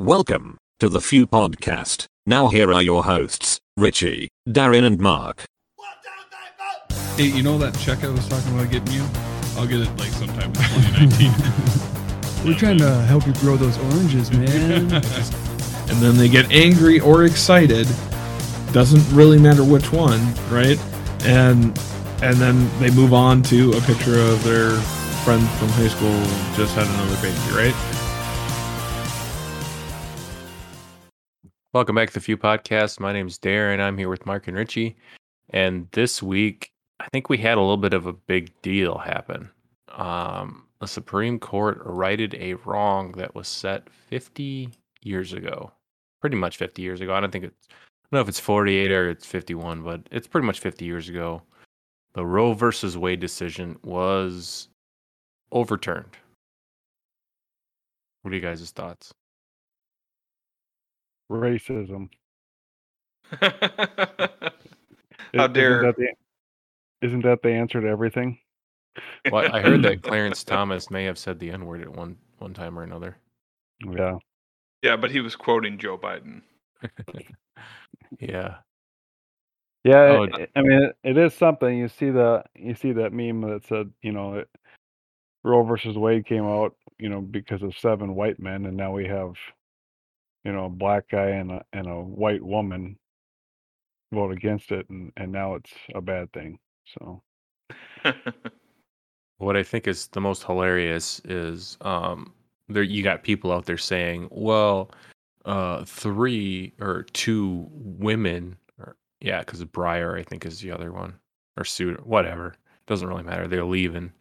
Welcome to the Few Podcast. Now here are your hosts, Richie, Darren, and Mark. Hey, you know that check I was talking about getting you? I'll get it like sometime in 2019. We're trying to help you grow those oranges, man. and then they get angry or excited. Doesn't really matter which one, right? And and then they move on to a picture of their friend from high school just had another baby, right? Welcome back to the Few Podcast. My name is Darren. I'm here with Mark and Richie. And this week, I think we had a little bit of a big deal happen. Um, the Supreme Court righted a wrong that was set 50 years ago. Pretty much 50 years ago. I don't think it's, I don't know if it's 48 or it's 51, but it's pretty much 50 years ago. The Roe versus Wade decision was overturned. What are you guys' thoughts? Racism. How Isn't dare- that the, isn't that the answer to everything? Well, I heard that Clarence Thomas may have said the N word at one one time or another. Yeah. yeah, but he was quoting Joe Biden. Yeah. Yeah, Oh, it- I mean, it, it is something. You see the you see that meme that said, you know, it, Roe versus Wade came out, you know, because of seven white men, and now we have, you know, a black guy and a and a white woman vote against it, and and now it's a bad thing. So What I think is the most hilarious is um there you got people out there saying, well, uh three or two women or yeah, because Breyer I think is the other one. Or suit whatever. Doesn't really matter. They're leaving.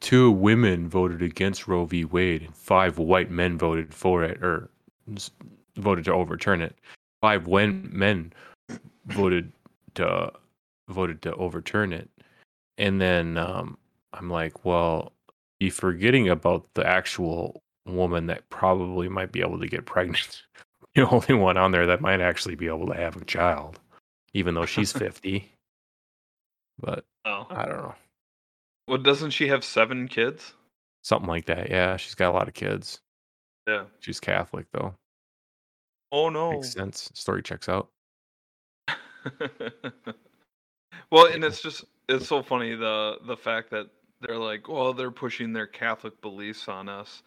Two women voted against Roe v. Wade and five white men voted for it or s- voted to overturn it. Five when men voted to voted to overturn it. And then um I'm like, well, you forgetting about the actual woman that probably might be able to get pregnant. the only one on there that might actually be able to have a child, even though she's 50. But oh. I don't know. Well, doesn't she have seven kids? Something like that. Yeah, she's got a lot of kids. Yeah. She's Catholic, though. Oh no. Makes sense. Story checks out. well, and it's just it's so funny the the fact that they're like, well, they're pushing their Catholic beliefs on us.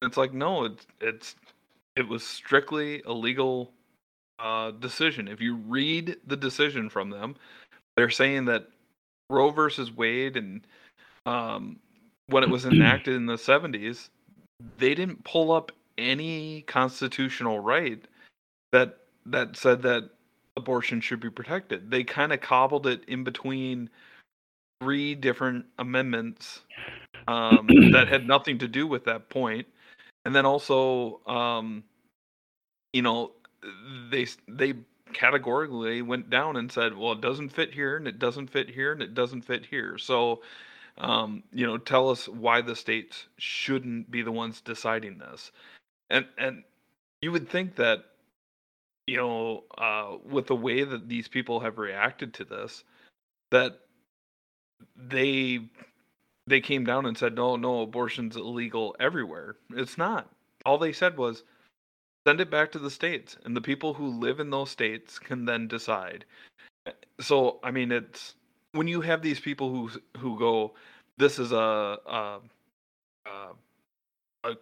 It's like, no, it's it's it was strictly a legal uh, decision. If you read the decision from them, they're saying that Roe versus Wade and um, when it was enacted in the 70s, they didn't pull up any constitutional right that that said that abortion should be protected. They kind of cobbled it in between three different amendments um, that had nothing to do with that point, and then also, um, you know, they they categorically went down and said, well, it doesn't fit here, and it doesn't fit here, and it doesn't fit here. So, um, you know, tell us why the states shouldn't be the ones deciding this, and and you would think that you know, uh, with the way that these people have reacted to this, that they they came down and said, no, no, abortion's illegal everywhere. It's not. All they said was, send it back to the states, and the people who live in those states can then decide. So, I mean, it's when you have these people who who go, this is a a a,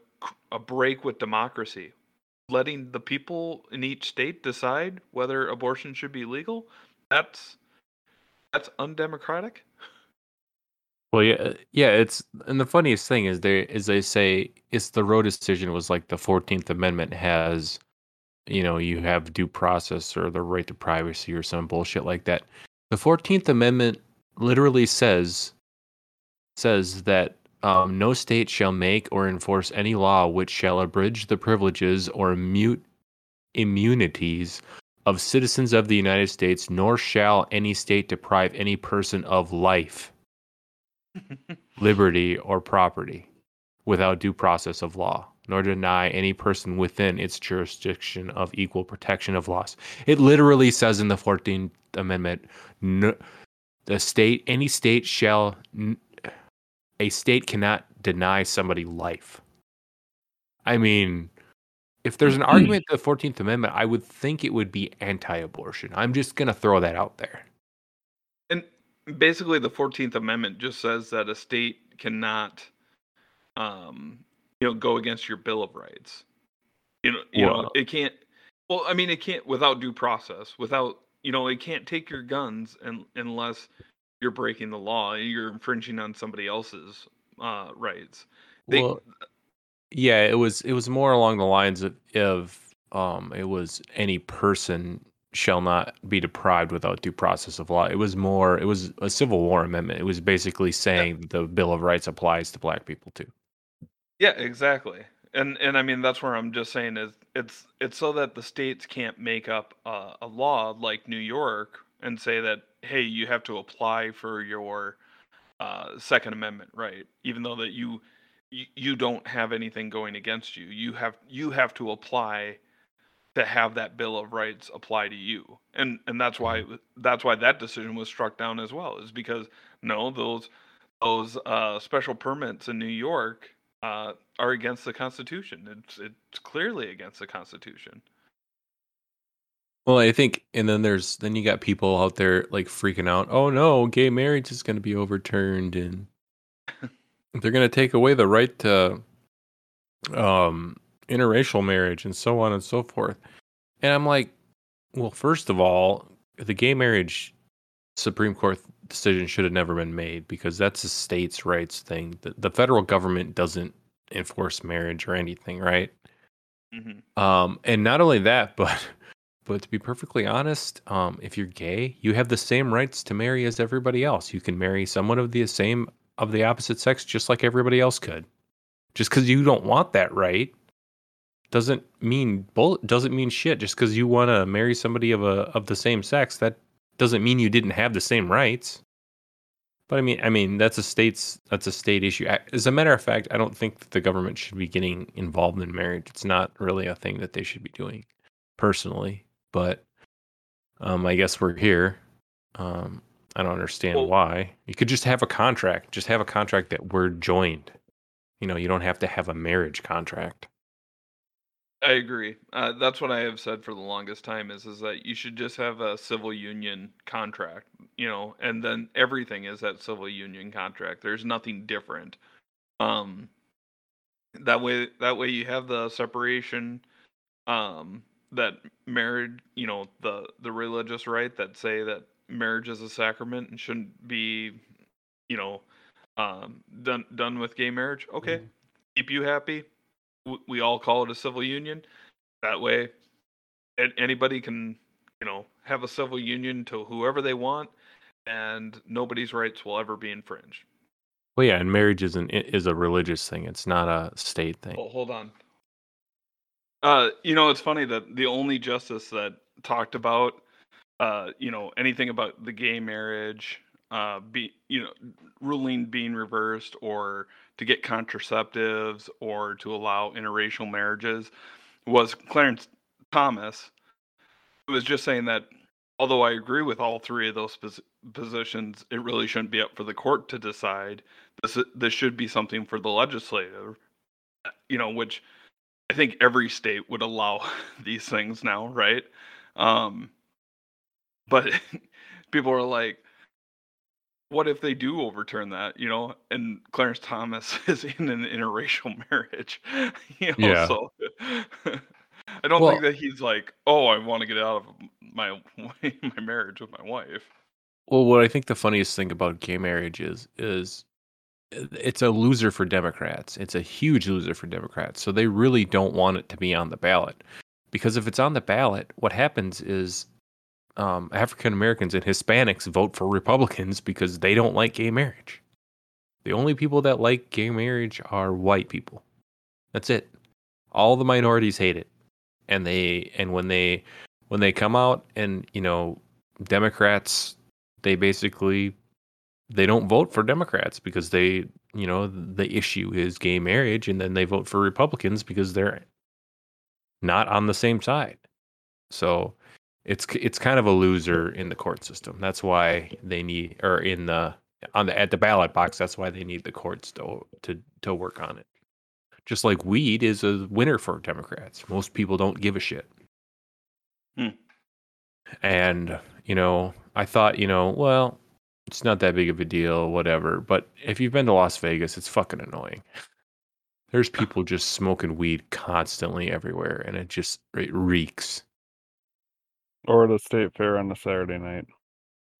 a, break with democracy letting the people in each state decide whether abortion should be legal that's that's undemocratic Well, yeah, yeah. It's and the funniest thing is they is they say it's the Roe decision was like the Fourteenth Amendment has, you know, you have due process or the right to privacy or some bullshit like that. The Fourteenth Amendment literally says says that um, no state shall make or enforce any law which shall abridge the privileges or mute immunities of citizens of the United States, nor shall any state deprive any person of life liberty, or property without due process of law, nor deny any person within its jurisdiction of equal protection of laws. It literally says in the 14th Amendment, no, the state, any state shall, a state cannot deny somebody life. I mean, if there's an argument to the 14th Amendment, I would think it would be anti-abortion. I'm just gonna throw that out there. And basically, the Fourteenth Amendment just says that a state cannot, um, you know, go against your Bill of Rights. You know, you know, it can't. Well, I mean, it can't without due process. Without, you know, it can't take your guns and unless you're breaking the law. You're infringing on somebody else's uh, rights. They, well, yeah, it was it was more along the lines of, of um it was any person shall not be deprived without due process of law. It was more it was a Civil War amendment. It was basically saying the Bill of Rights applies to black people too. Yeah, exactly. And and I mean that's where I'm just saying is it's it's so that the states can't make up uh, a law like New York and say that hey you have to apply for your uh, Second Amendment right, even though that you, you you don't have anything going against you. You have you have to apply to have that Bill of Rights apply to you, and and that's why that's why that decision was struck down as well. Is because no those those uh, special permits in New York uh, are against the Constitution. It's it's clearly against the Constitution. Well, I think, and then there's then you got people out there like freaking out. Oh no, gay marriage is going to be overturned, and they're going to take away the right to um interracial marriage and so on and so forth. And I'm like, well, first of all, the gay marriage Supreme Court decision should have never been made because that's a states' rights thing. The, the federal government doesn't enforce marriage or anything, right? hmm Um, and not only that, but but to be perfectly honest, um, if you're gay, you have the same rights to marry as everybody else. You can marry someone of the same of the opposite sex just like everybody else could. Just because you don't want that right doesn't mean bull doesn't mean shit. Just because you want to marry somebody of a of the same sex, that doesn't mean you didn't have the same rights. But I mean, I mean that's a state's that's a state issue. As a matter of fact, I don't think that the government should be getting involved in marriage. It's not really a thing that they should be doing, personally. But um, I guess we're here. Um, I don't understand Well- why. You could just have a contract. Just have a contract that we're joined. You know, you don't have to have a marriage contract. I agree. Uh, that's what I have said for the longest time is is that you should just have a civil union contract, you know, and then everything is that civil union contract. There's nothing different. Um, that way, that way you have the separation. Um, that marriage, you know, the the religious right that say that marriage is a sacrament and shouldn't be, you know, um, done done with gay marriage. Okay, keep you happy w- we all call it a civil union. That way, a- anybody can, you know, have a civil union to whoever they want, and nobody's rights will ever be infringed. Well, yeah, and marriage is an is a religious thing. It's not a state thing. Well, hold on. Uh, you know, it's funny that the only justice that talked about, uh, you know, anything about the gay marriage, uh, be you know, ruling being reversed, or to get contraceptives, or to allow interracial marriages, was Clarence Thomas. Who was just saying that, although I agree with all three of those pos- positions, it really shouldn't be up for the court to decide. This this should be something for the legislature you know, which I think every state would allow these things now, right? Um, but people are like, what if they do overturn that, you know? And Clarence Thomas is in an interracial marriage, you know, Yeah. so I don't Well- think that he's like, oh, I want to get out of my my marriage with my wife. Well, what I think the funniest thing about gay marriage is is eh, it's a loser for Democrats. It's a huge loser for Democrats. So they really don't want it to be on the ballot. Because if it's on the ballot, what happens is um, African Americans and Hispanics vote for Republicans because they don't like gay marriage. The only people that like gay marriage are white people. That's it. All the minorities hate it. And they and when they when they come out and, you know, Democrats they basically they don't vote for Democrats because they, you know, the issue is gay marriage, and then they vote for Republicans because they're not on the same side. So it's it's kind of a loser in the court system. That's why they need, or in the on the at the ballot box. That's why they need the courts to to to work on it. Just like weed is a winner for Democrats. Most people don't give a shit. Hmm. And, you know, I thought, you know, well, it's not that big of a deal, whatever. But if you've been to Las Vegas, it's fucking annoying. There's people just smoking weed constantly everywhere, and it just it reeks. Or the state fair on a Saturday night.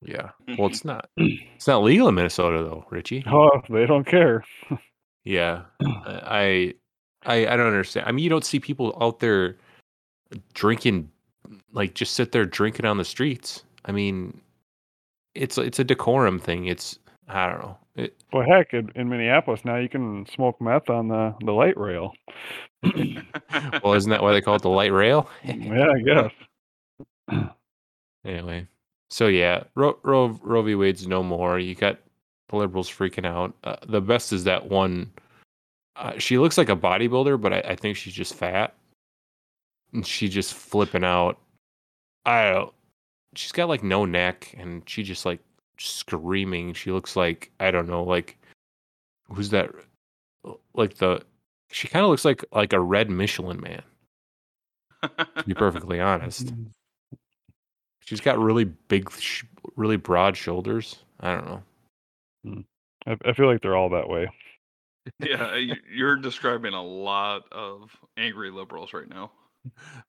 Yeah. Well, it's not. It's not legal in Minnesota, though, Richie. Oh, they don't care. Yeah, I, I, I don't understand. I mean, you don't see people out there drinking, like just sit there drinking on the streets. I mean, it's it's a decorum thing. It's I don't know. It, Well, heck, in, in Minneapolis now you can smoke meth on the, the light rail. well, isn't that why they call it the light rail? yeah, I guess. Anyway, so yeah, Ro- Ro- Roe v. Wade's no more. You got the liberals freaking out. Uh, the best is that one. Uh, she looks like a bodybuilder, but I, I think she's just fat, and she just flipping out. I don't. She's got like no neck, and she just like screaming. She looks like I don't know, like who's that? Like the. She kind of looks like like a red Michelin man. To be perfectly honest. She's got really big, sh- really broad shoulders. I don't know. I, I feel like they're all that way. yeah, you're describing a lot of angry liberals right now.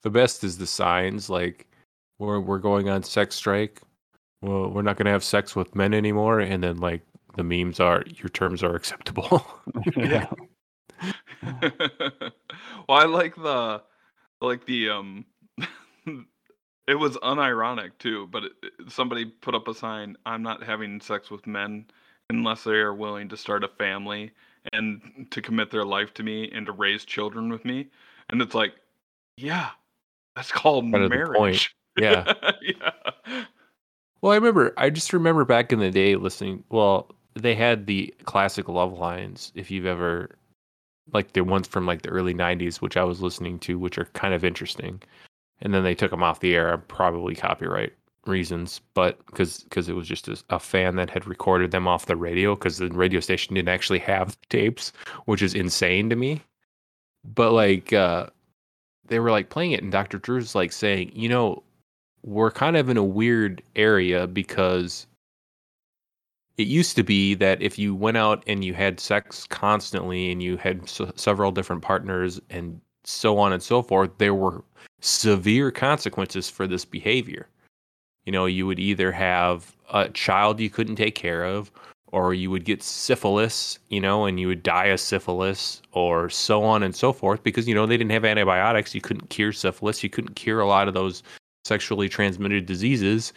The best is the signs like we're we're going on sex strike. Well, we're not going to have sex with men anymore, and then like the memes are your terms are acceptable. yeah. well, I like the like the um it was unironic too, but it, it- somebody put up a sign, I'm not having sex with men unless they are willing to start a family and to commit their life to me and to raise children with me. And it's like, yeah, that's called Kind marriage. Yeah. yeah. Well, I remember. I just remember back in the day listening. Well, they had the classic Lovelines. If you've ever, like the ones from like the early '90s, which I was listening to, which are kind of interesting, and then they took them off the air, probably copyright reasons, but because because it was just a, a fan that had recorded them off the radio, because the radio station didn't actually have tapes, which is insane to me. But like, uh, they were like playing it, and Dr. Drew's like saying, you know, we're kind of in a weird area because it used to be that if you went out and you had sex constantly and you had s- several different partners and so on and so forth, there were severe consequences for this behavior. You know, you would either have a child you couldn't take care of, or you would get syphilis, you know, and you would die of syphilis, or so on and so forth, because, you know, they didn't have antibiotics. You couldn't cure syphilis. You couldn't cure a lot of those sexually transmitted diseases.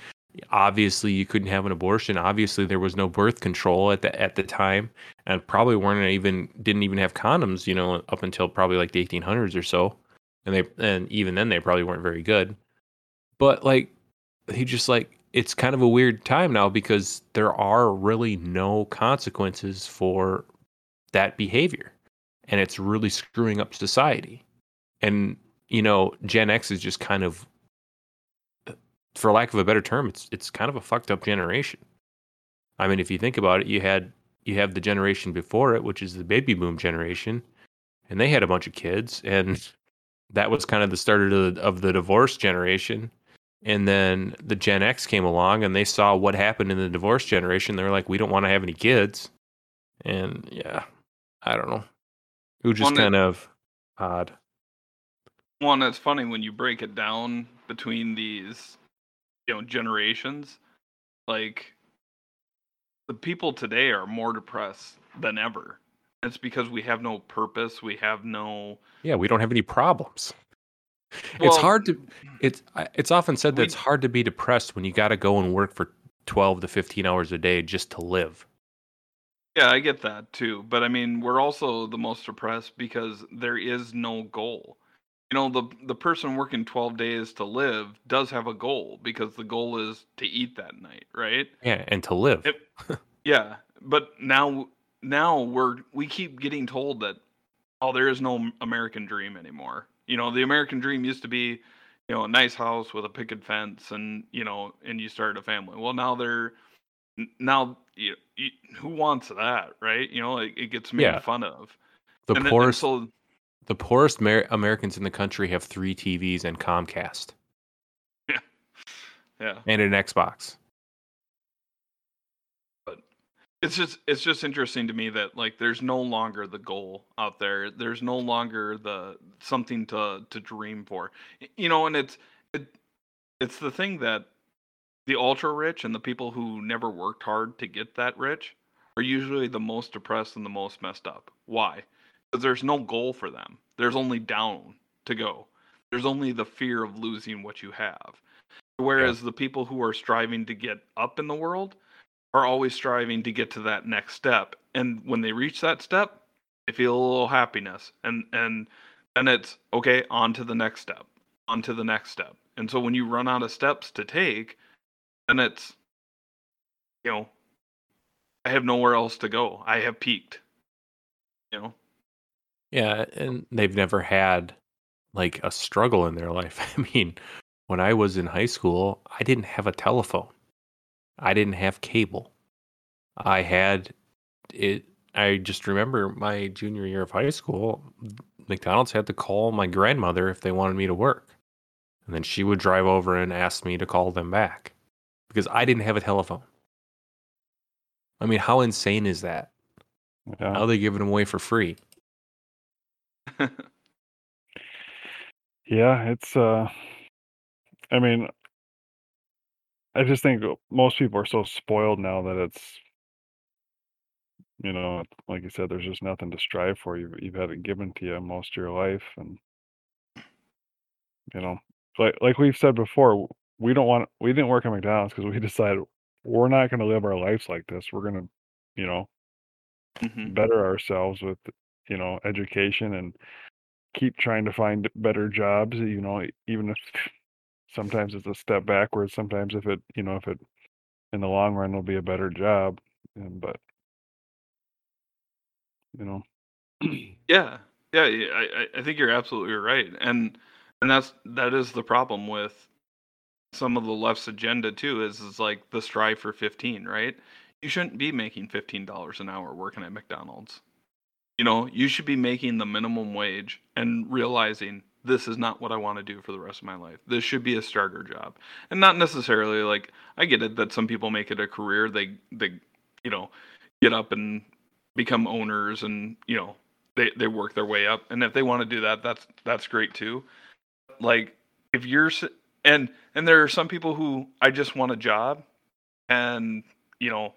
Obviously, you couldn't have an abortion. Obviously, there was no birth control at the at the time, and probably weren't even didn't even have condoms. You know, up until probably like the 1800s or so, and they and even then they probably weren't very good. But like, he just like it's kind of a weird time now because there are really no consequences for that behavior, and it's really screwing up society. And you know, Gen X is just kind of for lack of a better term, it's it's kind of a fucked up generation. I mean, if you think about it, you had you have the generation before it, which is the baby boom generation, and they had a bunch of kids, and that was kind of the start of the, of the divorce generation. And then the Gen X came along, and they saw what happened in the divorce generation. They were like, "We don't want to have any kids," and yeah, I don't know. It was just Well, and it- kind of odd. One, it's funny when you break it down between these, you know, generations. Like, the people today are more depressed than ever. It's because we have no purpose. We have no. Yeah, we don't have any problems. it's hard to it's it's often said that we- it's hard to be depressed when you got to go and work for 12 to 15 hours a day just to live. Yeah, I get that too. But I mean, we're also the most depressed because there is no goal. You know, the the person working 12 days to live does have a goal because the goal is to eat that night, right? Yeah, and to live. It- Yeah, but now now we're we keep getting told that oh there is no American dream anymore. You know, the American dream used to be, you know, a nice house with a picket fence and, you know, and you start a family. Well, now they're now you, you, who wants that, right? You know, it, it gets made Yeah. fun of. the and then- poorest so the poorest Amer- Americans in the country have three TVs and Comcast Yeah. Yeah. and an Xbox. It's just it's just interesting to me that like there's no longer the goal out there. There's no longer the something to to dream for. You know and it's it, it's the thing that the ultra rich and the people who never worked hard to get that rich are usually the most depressed and the most messed up. Why? Because there's no goal for them. There's only down to go. There's only the fear of losing what you have. Whereas the people who are striving to get up in the world are always striving to get to that next step. And when they reach that step they feel a little happiness. And and then it's okay on to the next step on to the next step. And so when you run out of steps to take then it's you know i have nowhere else to go. I have peaked you know? Yeah, and they've never had like a struggle in their life. I mean, when I was in high school, I didn't have a telephone. I didn't have cable. I had it I just remember my junior year of high school, McDonald's had to call my grandmother if they wanted me to work. And then she would drive over and ask me to call them back because I didn't have a telephone. I mean, how insane is that? Yeah. How are they giving them away for free? Yeah, it's uh I mean I just think most people are so spoiled now that it's you know, like you said, there's just nothing to strive for. You've you've had it given to you most of your life and you know, like like we've said before, we don't want we didn't work at McDonald's because we decided we're not gonna live our lives like this. We're gonna, you know, Mhm. better ourselves with you know education and keep trying to find better jobs you know even if sometimes it's a step backwards sometimes if it you know if it in the long run will be a better job and, but you know Yeah, yeah, I, I- think you're absolutely right, and and that's that is the problem with some of the left's agenda too. Is is like the strive for fifteen, right? You shouldn't be making fifteen dollars an hour working at McDonald's. You know, you should be making the minimum wage and realizing this is not what I want to do for the rest of my life. This should be a starter job, and not necessarily like I get it that some people make it a career. They they you know get up and become owners and you know they they work their way up. And if they want to do that that's that's great too. Like if you're and and there are some people who i just want a job and you know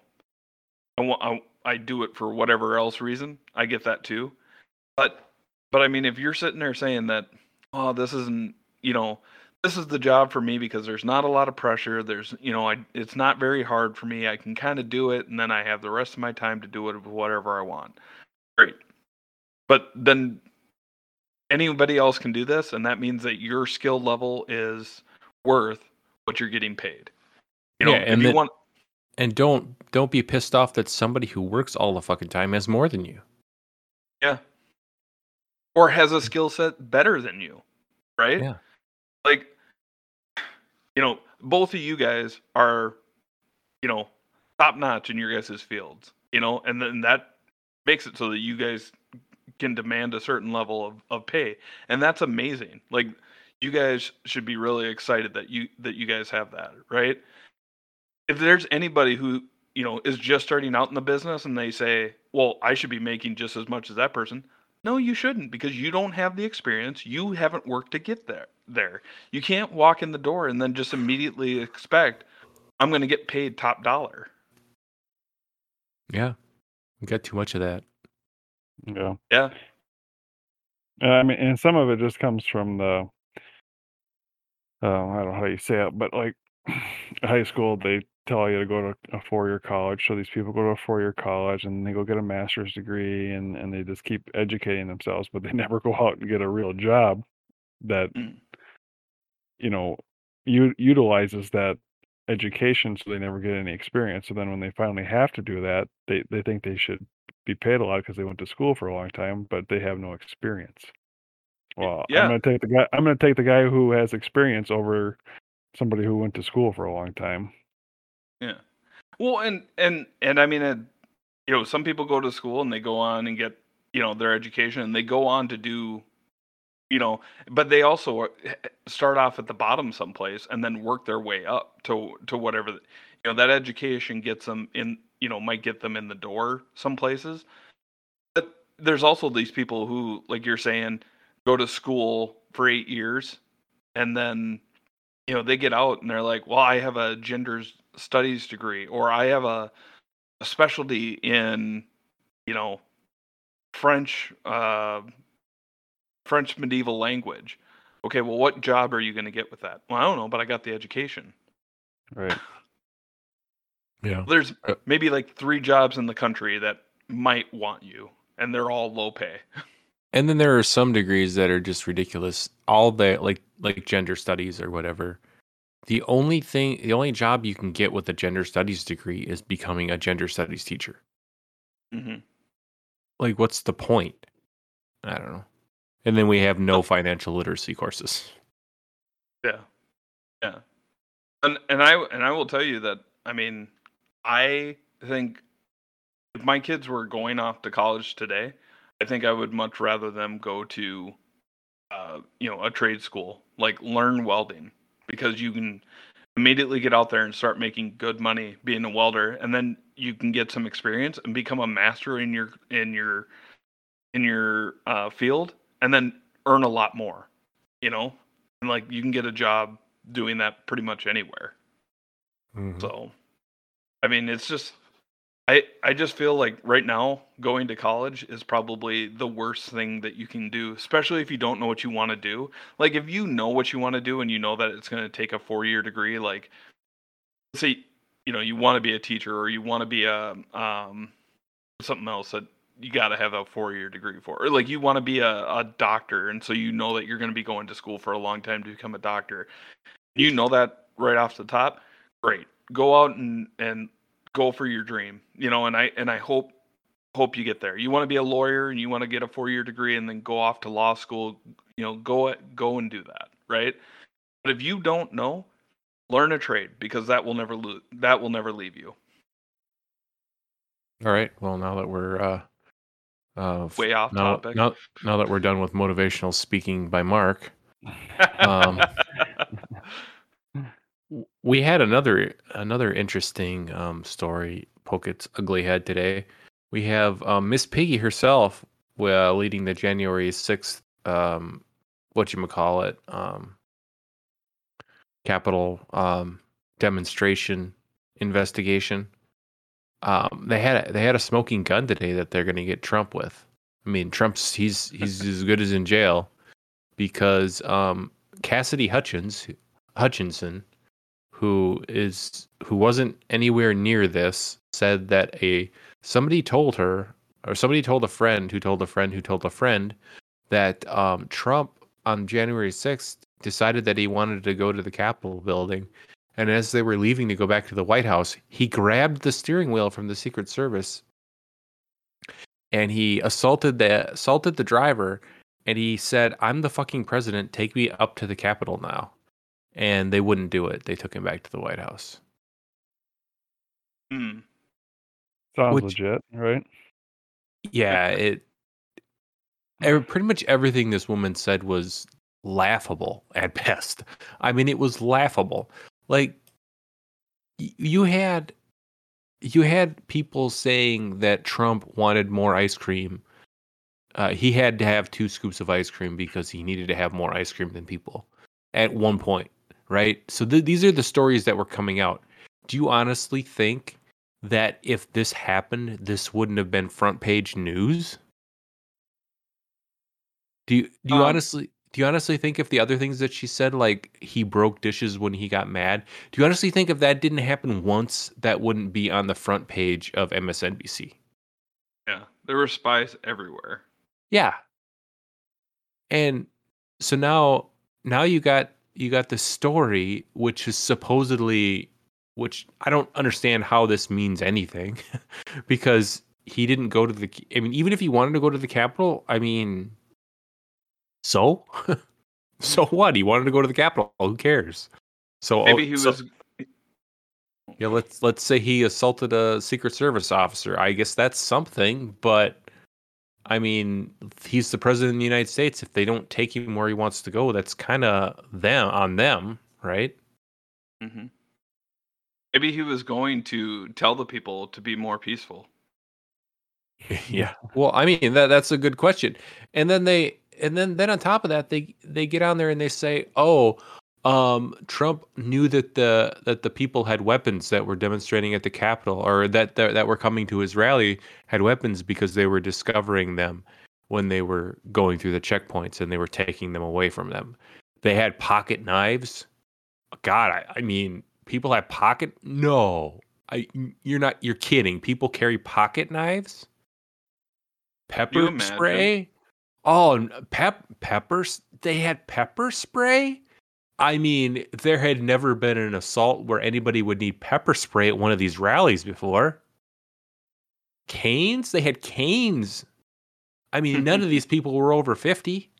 i want I, I do it for whatever else reason. I get that too. But but i mean if you're sitting there saying that oh this isn't you know this is the job for me because there's not a lot of pressure. There's you know I, it's not very hard for me. I can kind of do it and then i have the rest of my time to do it with whatever i want. Great. But then anybody else can do this and that means that your skill level is worth what you're getting paid. You know Yeah, if and want And don't don't be pissed off that somebody who works all the fucking time has more than you. Yeah. Or has a skill set better than you, right? Yeah. Like, you know, both of you guys are, you know, top notch in your guys' fields, you know, and then that makes it so that you guys can demand a certain level of, of pay. And that's amazing. Like, you guys should be really excited that you that you guys have that, right? If there's anybody who you know is just starting out in the business and they say, "Well, I should be making just as much as that person," no, you shouldn't because you don't have the experience. You haven't worked to get there. There, you can't walk in the door and then just immediately expect, "I'm going to get paid top dollar." Yeah. We got too much of that. yeah Yeah, I mean, and some of it just comes from the, uh, I don't know how you say it, but like high school, they tell you to go to a four-year college. So these people go to a four-year college and they go get a master's degree and, and they just keep educating themselves, but they never go out and get a real job that, Mm. you know, u- utilizes that education so they never get any experience. So then when they finally have to do that, they, they think they should be paid a lot because they went to school for a long time, but they have no experience. Well, yeah. I'm gonna take the guy. I'm gonna take the guy who has experience over somebody who went to school for a long time. Yeah. Well, and and and I mean, uh, you know, some people go to school and they go on and get you know their education and they go on to do you know, but they also start off at the bottom someplace and then work their way up to to whatever you know that education gets them in you know might get them in the door some places but there's also these people who like you're saying go to school for eight years and then you know they get out and they're like well i have a gender s- studies degree or i have a, a specialty in you know french uh french medieval language okay well what job are you going to get with that well i don't know but i got the education Right. Yeah. there's Uh, maybe like three jobs in the country that might want you and they're all low pay And then there are some degrees that are just ridiculous. All the like like gender studies or whatever. The only thing the only job you can get with a gender studies degree is becoming a gender studies teacher. mm-hmm. Like what's the point? I don't know. And then we have no financial literacy courses. Yeah. Yeah. And and I and I will tell you that I mean, I think if my kids were going off to college today, I think I would much rather them go to uh, you know, a trade school, like learn welding because you can immediately get out there and start making good money being a welder and then you can get some experience and become a master in your in your in your uh, field and then earn a lot more you know? And like you can get a job doing that pretty much anywhere. So i mean it's just i i just feel like right now going to college is probably the worst thing that you can do especially if you don't know what you want to do. Like if you know what you want to do and you know that it's going to take a four year degree like let's say you know you want to be a teacher or you want to be a um something else that you got to have a four year degree for or like you want to be a, a doctor and so you know that you're going to be going to school for a long time to become a doctor. You know that right off the top? Great. Go out and and go for your dream you know and i and i hope hope you get there. You want to be a lawyer and you want to get a four year degree and then go off to law school you know go go and do that right? But if you don't know learn a trade because that will never lo- that will never leave you. All right. Well, now that we're uh, uh, way off now, topic. now now that we're done with motivational speaking by Mark, um, we had another another interesting um, story poke its ugly head today. We have um, Miss Piggy herself uh, leading the January sixth um, what you call it um, Capitol um, demonstration investigation. Um, they had a, they had a smoking gun today that they're going to get Trump with. I mean, Trump's he's he's as good as in jail because um, Cassidy Hutchins Hutchinson, who is who wasn't anywhere near this, said that a somebody told her or somebody told a friend who told a friend who told a friend that um, Trump on January sixth decided that he wanted to go to the Capitol building and as they were leaving to go back to the White House, he grabbed the steering wheel from the Secret Service and he assaulted the assaulted the driver and he said, "I'm the fucking president. Take me up to the Capitol now." And they wouldn't do it. They took him back to the White House. Hmm. Sounds Which- legit, right? Yeah, it ev- pretty much everything this woman said was laughable at best. I mean, it was laughable. Like y- you had you had people saying that Trump wanted more ice cream. Uh, he had to have two scoops of ice cream because he needed to have more ice cream than people at one point, right? So th- these are the stories that were coming out. Do you honestly think that if this happened, this wouldn't have been front page news? Do you do you Um, honestly do you honestly think if the other things that she said, like he broke dishes when he got mad, do you honestly think if that didn't happen once, that wouldn't be on the front page of MSNBC? Yeah, there were spies everywhere. Yeah. And so now now you got you got the story which is supposedly which I don't understand how this means anything because he didn't go to the I mean even if he wanted to go to the Capitol, I mean so so what? He wanted to go to the Capitol. Who cares? So oh, Maybe oh, he so- was. yeah, let's let's say he assaulted a Secret Service officer. I guess that's something, but I mean, he's the president of the United States. If they don't take him where he wants to go, that's kind of them on them, right? hmm Maybe he was going to tell the people to be more peaceful. yeah. Well, I mean that that's a good question. And then they and then then on top of that they they get on there and they say, "Oh, um Trump knew that the that the people had weapons that were demonstrating at the Capitol or that that, that were coming to his rally had weapons because they were discovering them when they were going through the checkpoints and they were taking them away from them. They had pocket knives. God, I, I mean, people have pocket no. I you're not you're kidding. People carry pocket knives? Pepper spray? Oh, pep peppers. They had pepper spray? I mean, there had never been an assault where anybody would need pepper spray at one of these rallies before. Canes? They had canes. I mean, none of these people were over 50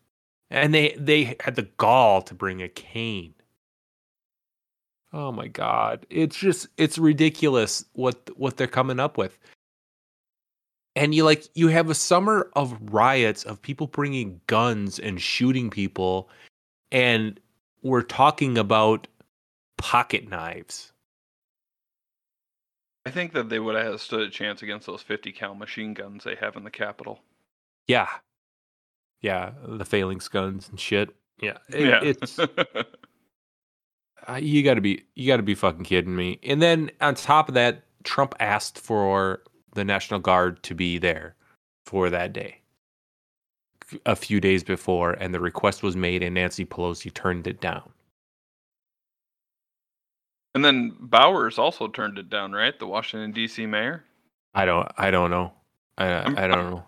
and they they had the gall to bring a cane. Oh my god. It's just it's ridiculous what what they're coming up with. And you like you have a summer of riots of people bringing guns and shooting people and we're talking about pocket knives. I think that they would have stood a chance against those 50 cal machine guns they have in the Capitol. Yeah. Yeah, the phalanx guns and shit. Yeah. it- yeah. It's uh, you got to be you got to be fucking kidding me. And then on top of that, Trump asked for the National Guard to be there for that day. A few days before and the request was made and Nancy Pelosi turned it down. and then Bowser also turned it down, right? The Washington D.C. mayor. I don't I don't know. I I'm- I don't know.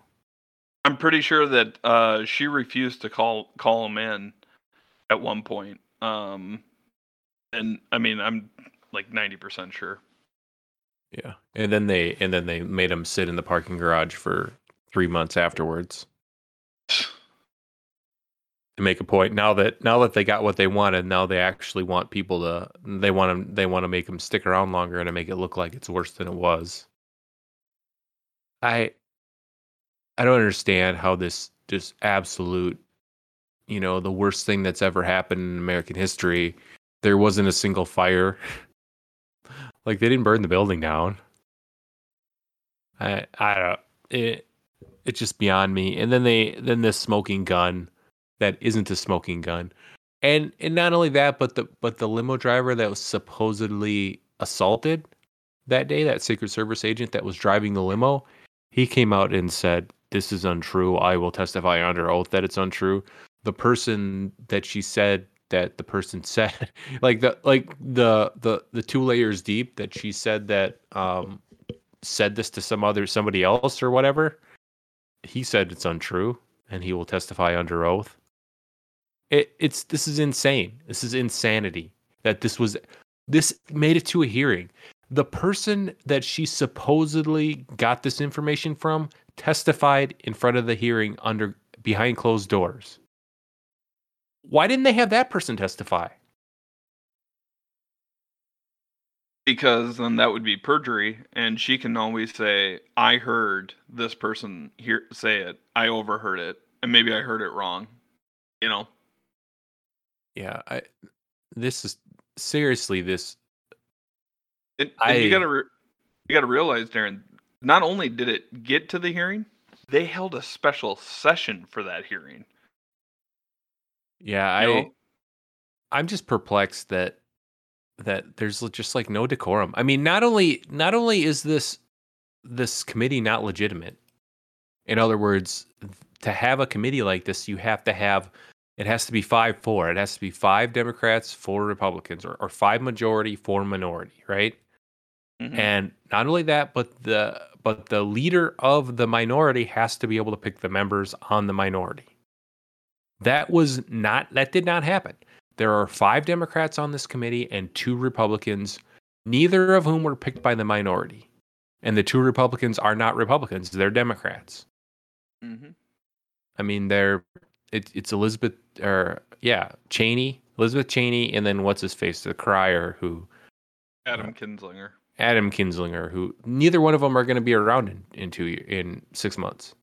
I'm pretty sure that uh, she refused to call call him in at one point. Um, and I mean, I'm like 90% sure. Yeah. And then they and then they made him sit in the parking garage for 3 months afterwards. To make a point. Now that now that they got what they wanted now they actually want people to they want to they want to make them stick around longer and to make it look like it's worse than it was. I i don't understand how this just absolute you know the worst thing that's ever happened in american history there wasn't a single fire. Like they didn't burn the building down. I i don't it it's just beyond me. And then they then this smoking gun that isn't a smoking gun. And and not only that, but the but the limo driver that was supposedly assaulted that day, that Secret Service agent that was driving the limo, he came out and said, This is untrue. I will testify under oath that it's untrue. The person that she said that the person said like the like the the the two layers deep that she said that um said this to some other somebody else or whatever he said it's untrue and he will testify under oath it, it's this is insane. This is insanity that this was this made it to a hearing. The person that she supposedly got this information from testified in front of the hearing under behind closed doors. Why didn't they have that person testify? Because then that would be perjury, and she can always say, "I heard this person here say it. I overheard it, and maybe I heard it wrong." You know. Yeah, I this is seriously this And, and I- you gotta re- you gotta realize, Darren. Not only did it get to the hearing, they held a special session for that hearing. yeah, You I know? I'm just perplexed that that there's just like no decorum. I mean, not only not only is this this committee not legitimate. In other words, to have a committee like this, you have to have it has to be five four. It has to be five Democrats, four Republicans, or, or five majority, four minority, right? Mhm. And not only that, but the but the leader of the minority has to be able to pick the members on the minority. That was not that did not happen. There are five Democrats on this committee and two Republicans, neither of whom were picked by the minority. And the two Republicans are not Republicans, they're Democrats. Mhm. I mean, they're it, it's Elizabeth or yeah, Cheney, Elizabeth Cheney, and then what's his face, the crier who Adam Kinzinger. Adam Kinzinger, who neither one of them are going to be around in, in two in six months.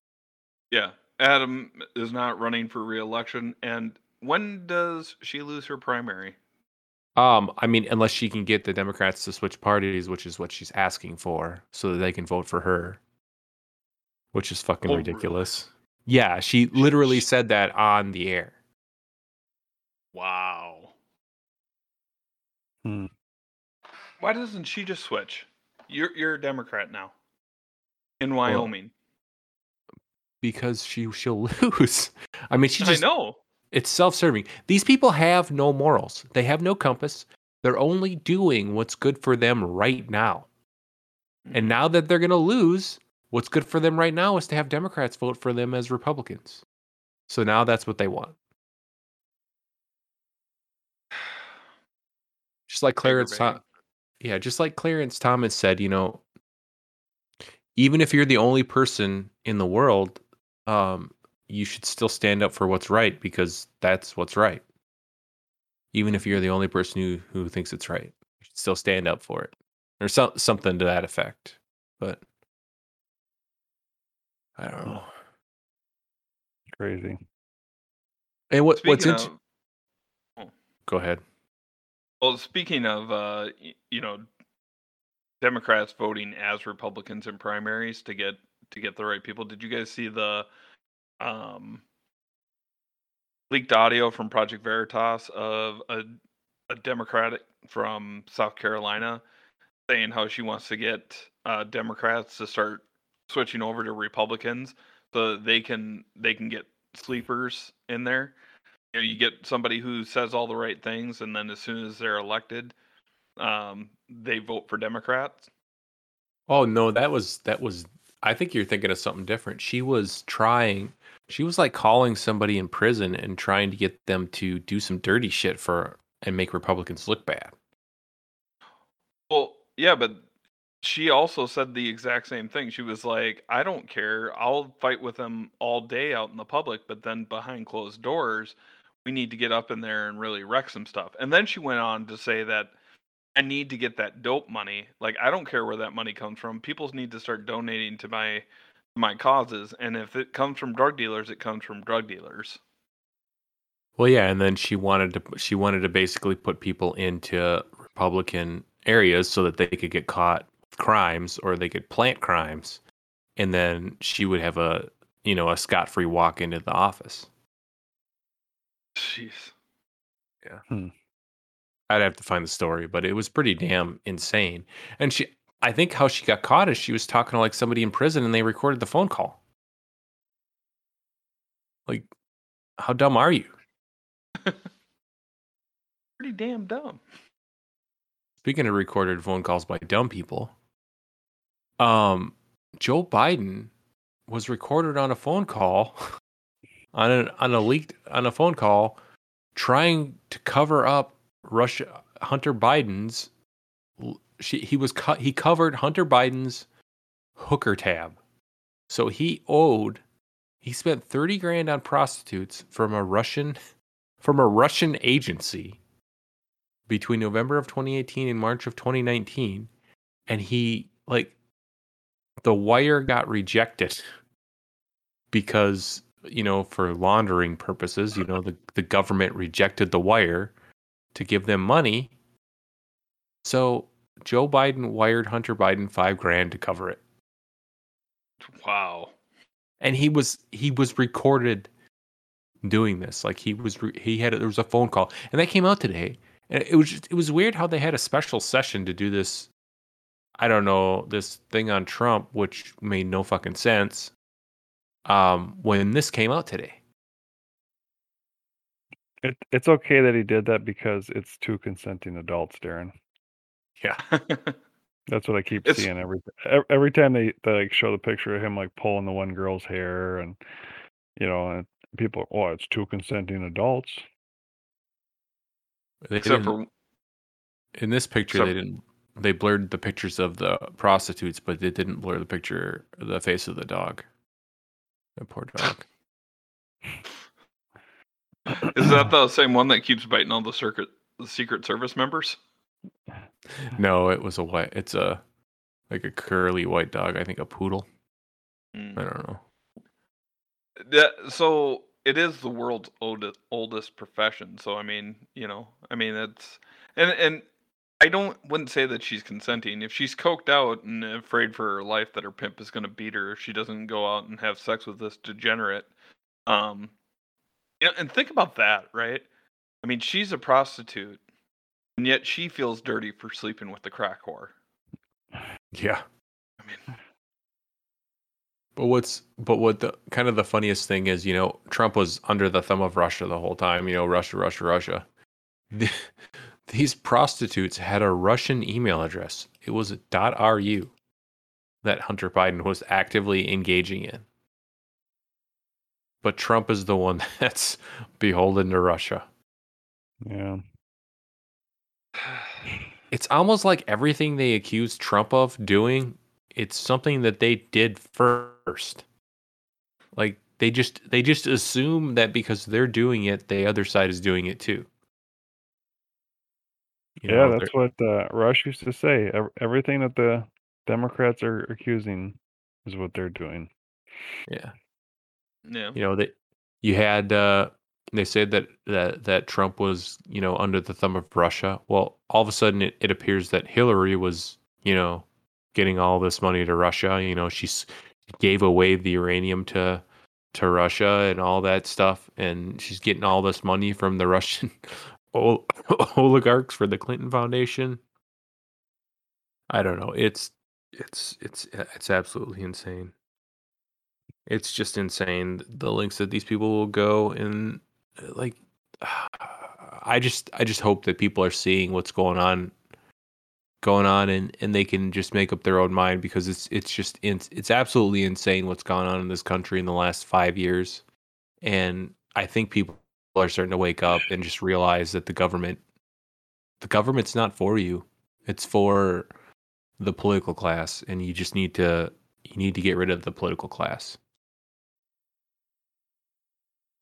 Yeah, Adam is not running for re-election. And when does she lose her primary? Um, I mean, unless she can get the Democrats to switch parties, which is what she's asking for, so that they can vote for her, which is fucking Oh, really? ridiculous. Yeah, she literally said that on the air. Wow. Hmm. Why doesn't she just switch? You're you're a Democrat now. In Wyoming. because she she'll lose. I mean, she just I know. it's self-serving. These people have no morals. They have no compass. They're only doing what's good for them right now. And now that they're going to lose, what's good for them right now is to have Democrats vote for them as Republicans. So now that's what they want. Just like Clarence Tom- Yeah, just like Clarence Thomas said, you know, even if you're the only person in the world, um, you should still stand up for what's right because that's what's right. Even if you're the only person who, who thinks it's right, you should still stand up for it. Or some, something to that effect. But I don't know. Crazy. And what, what's Speaking in, of, go ahead. Well, speaking of uh, you know, Democrats voting as Republicans in primaries to get to get the right people. Did you guys see the um leaked audio from Project Veritas of a a Democrat from South Carolina saying how she wants to get uh, Democrats to start switching over to Republicans so they can they can get sleepers in there. You know, you get somebody who says all the right things, and then as soon as they're elected, um, they vote for Democrats. Oh no, that was that was I think you're thinking of something different. She was trying she was like calling somebody in prison and trying to get them to do some dirty shit for and make Republicans look bad. Well, yeah, but she also said the exact same thing. She was like, "I don't care. I'll fight with them all day out in the public, but then behind closed doors, we need to get up in there and really wreck some stuff." And then she went on to say that I need to get that dope money. Like, I don't care where that money comes from. People need to start donating to my my causes, and if it comes from drug dealers, it comes from drug dealers. Well, yeah, and then she wanted to she wanted to basically put people into Republican areas so that they could get caught with crimes or they could plant crimes, and then she would have a you know a scot free walk into the office. Jeez. Yeah. I'd have to find the story, but it was pretty damn insane. And she, I think how she got caught is she was talking to like somebody in prison and they recorded the phone call. Like, how dumb are you? Pretty damn dumb. Speaking of recorded phone calls by dumb people, um, Joe Biden was recorded on a phone call on a on a leaked on a phone call trying to cover up Russia Hunter Biden's she he was cut he covered Hunter Biden's hooker tab. So he owed he spent 30 grand on prostitutes from a Russian from a Russian agency between November of 2018 and March of 2019 and he like the wire got rejected because you know for laundering purposes you know the, the government rejected the wire to give them money. So joe biden wired hunter biden five grand to cover it. Wow. and he was he was recorded doing this. Like he was re- he had there was a phone call. And that came out today. And it was just, it was weird how they had a special session to do this i don't know this thing on trump which made no fucking sense um when this came out today It, it's okay that he did that because it's two consenting adults, Darin. yeah That's what I keep It's- seeing every every time they, they like show the picture of him like pulling the one girl's hair and you know and people oh it's two consenting adults. they Except for in this picture they didn't they blurred the pictures of the prostitutes but they didn't blur the picture the face of the dog the poor dog Is that the same one that keeps biting all the circuit the Secret Service members? no it was a white it's a like a curly white dog i think a poodle Mm. I don't know. Yeah, so it is the world's oldest oldest profession. So I mean, you know, I mean it's and and I don't wouldn't say that she's consenting. If she's coked out and afraid for her life that her pimp is going to beat her if she doesn't go out and have sex with this degenerate, um, you know, and think about that, right? I mean, she's a prostitute, and yet she feels dirty for sleeping with the crack whore. Yeah. I mean, But what's but what the kind of the funniest thing is, you know, Trump was under the thumb of Russia the whole time. You know, Russia, Russia, Russia. The- these prostitutes had a Russian email address. It was .ru that Hunter Biden was actively engaging in. But Trump is the one that's beholden to Russia. Yeah. It's almost like everything they accuse Trump of doing, it's something that they did first. Like they just they just assume that because they're doing it, the other side is doing it too. You yeah, know, that's what uh, Rush used to say. Everything that the Democrats are accusing is what they're doing. yeah. yeah. you know that you had uh they said that that that Trump was you know under the thumb of Russia. Well, all of a sudden it, it appears that Hillary was you know getting all this money to Russia. You know she's gave away the uranium to to Russia and all that stuff, and she's getting all this money from the Russian ol- oligarchs for the Clinton Foundation. I don't know. It's it's it's it's absolutely insane. It's just insane the lengths that these people will go and uh, like I just I just hope that people are seeing what's going on going on and and they can just make up their own mind because it's it's just it's, it's absolutely insane what's gone on in this country in the last 5 years and I think people are starting to wake up and just realize that the government the government's not for you it's for the political class and you just need to you need to get rid of the political class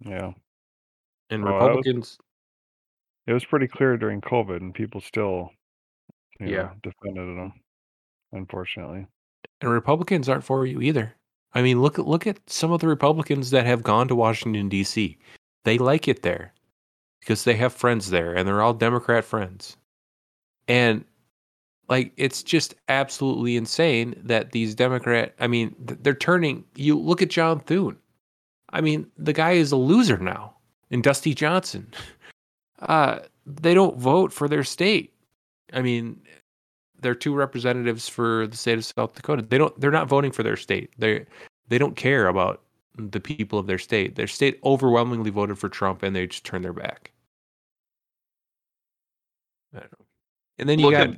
Yeah. and Well, that was- republicans It was pretty clear during COVID, and people still, Yeah. know, defended them. Unfortunately. and republicans aren't for you either i mean look at look at some of the republicans that have gone to washington d.c they like it there because they have friends there and they're all democrat friends. And like it's just absolutely insane that these democrat i mean they're turning you look at john thune. I mean the guy is a loser now and dusty johnson. Uh they don't vote for their state. I mean they're two representatives for the state of south dakota. They don't they're not voting for their state. They they don't care about the people of their state their state overwhelmingly voted for trump and they just turned their back I don't know. and then you Look got at-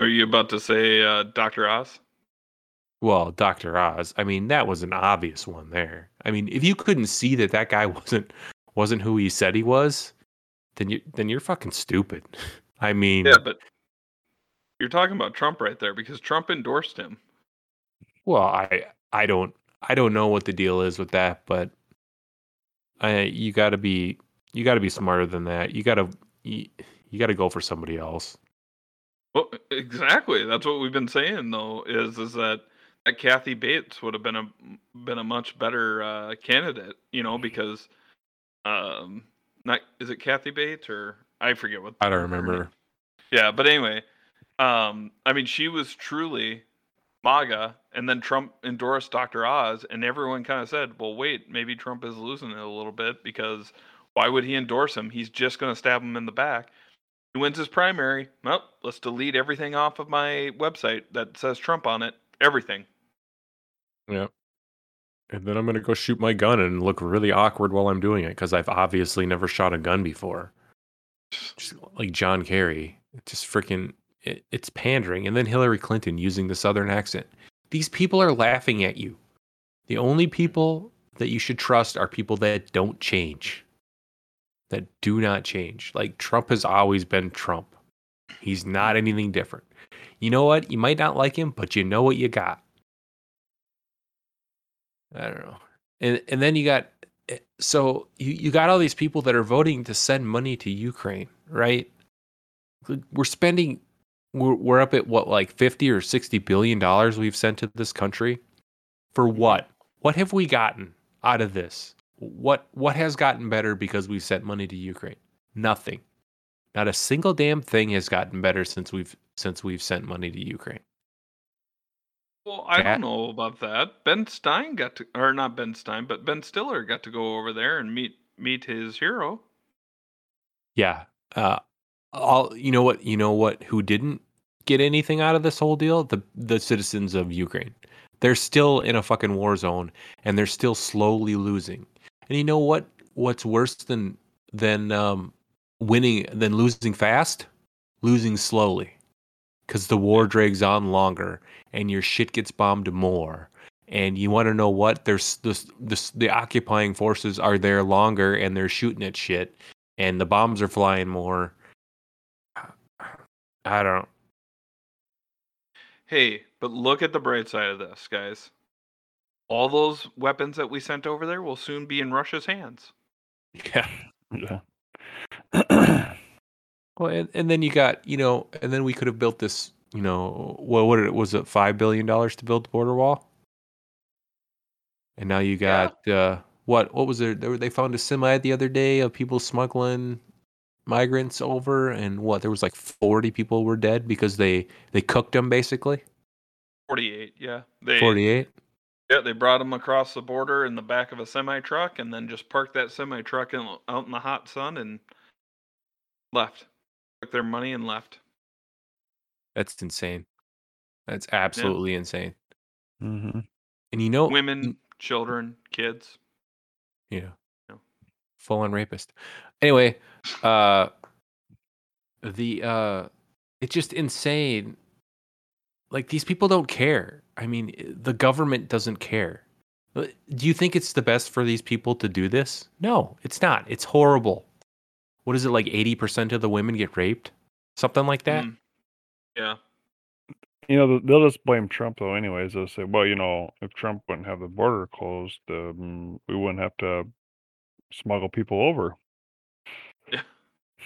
Are you about to say uh, Dr. Oz? Well, Dr. Oz, I mean, that was an obvious one there. I mean, if you couldn't see that that guy wasn't wasn't who he said he was, then you then you're fucking stupid. I mean, Yeah, but you're talking about Trump right there because Trump endorsed him. well, I I don't I don't know what the deal is with that, but I you got to be you got to be smarter than that. You got to you, you got to go for somebody else. Well, exactly. That's what we've been saying though. Is is that that Kathy Bates would have been a been a much better uh, candidate, you know, because um, not is it Kathy Bates or I forget what I don't remember. Yeah, but anyway, um, I mean, she was truly MAGA, and then Trump endorsed Dr. Oz, and everyone kind of said, "Well, wait, maybe Trump is losing it a little bit because why would he endorse him? He's just going to stab him in the back." He wins his primary. Well, let's delete everything off of my website that says Trump on it. Everything. Yeah. And then I'm going to go shoot my gun and look really awkward while I'm doing it because I've obviously never shot a gun before. Just like John Kerry. Just freaking, it, it's pandering. And then Hillary Clinton using the Southern accent. These people are laughing at you. The only people that you should trust are people that don't change, that do not change. Like Trump has always been Trump. He's not anything different. You know what? You might not like him, but you know what you got. I don't know. And and then you got eh, so you, you got all these people that are voting to send money to Ukraine, right? We're spending we're, we're up at what like 50 or 60 billion dollars we've sent to this country for what? what have we gotten out of this? What what has gotten better because we've sent money to Ukraine? Nothing. Not a single damn thing has gotten better since we've since we've sent money to Ukraine. Well, I Cat- don't know about that. Ben Stein got to, or not Ben Stein, but Ben Stiller got to go over there and meet meet his hero. Yeah. Uh all you know what you know what who didn't get anything out of this whole deal? The the citizens of Ukraine. They're still in a fucking war zone and they're still slowly losing. And you know what what's worse than than um winning than losing fast? Losing slowly. Cuz the war drags on longer and your shit gets bombed more. And you want to know what? There's this, this the occupying forces are there longer and they're shooting at shit and the bombs are flying more. I don't. Hey, but look at the bright side of this, guys. All those weapons that we sent over there will soon be in Russia's hands. Yeah. Yeah. Well, and, and then you got you know, and then we could have built this. You know, what what it was it five billion dollars to build the border wall, and now you Yeah. got uh, what what was there? They, they found a semi the other day of people smuggling migrants over, and what there was like forty people were dead because they they cooked them basically. Forty-eight, yeah. They Forty eight. yeah they brought them across the border in the back of a semi truck, and then just parked that semi truck in, out in the hot sun and left. Took their money and left. That's insane. That's absolutely insane. hmm And you know, Women, children, kids. Yeah. No. Full on rapist. Anyway, uh the uh it's just insane. Like these people don't care. I mean, the government doesn't care. Do you think it's the best for these people to do this? No, it's not. It's horrible. What is it like 80% of the women get raped? Something like that? Mm. Yeah. You know, they'll just blame Trump though. Anyways, they'll say, "Well, you know, if Trump wouldn't have the border closed, um, we wouldn't have to smuggle people over."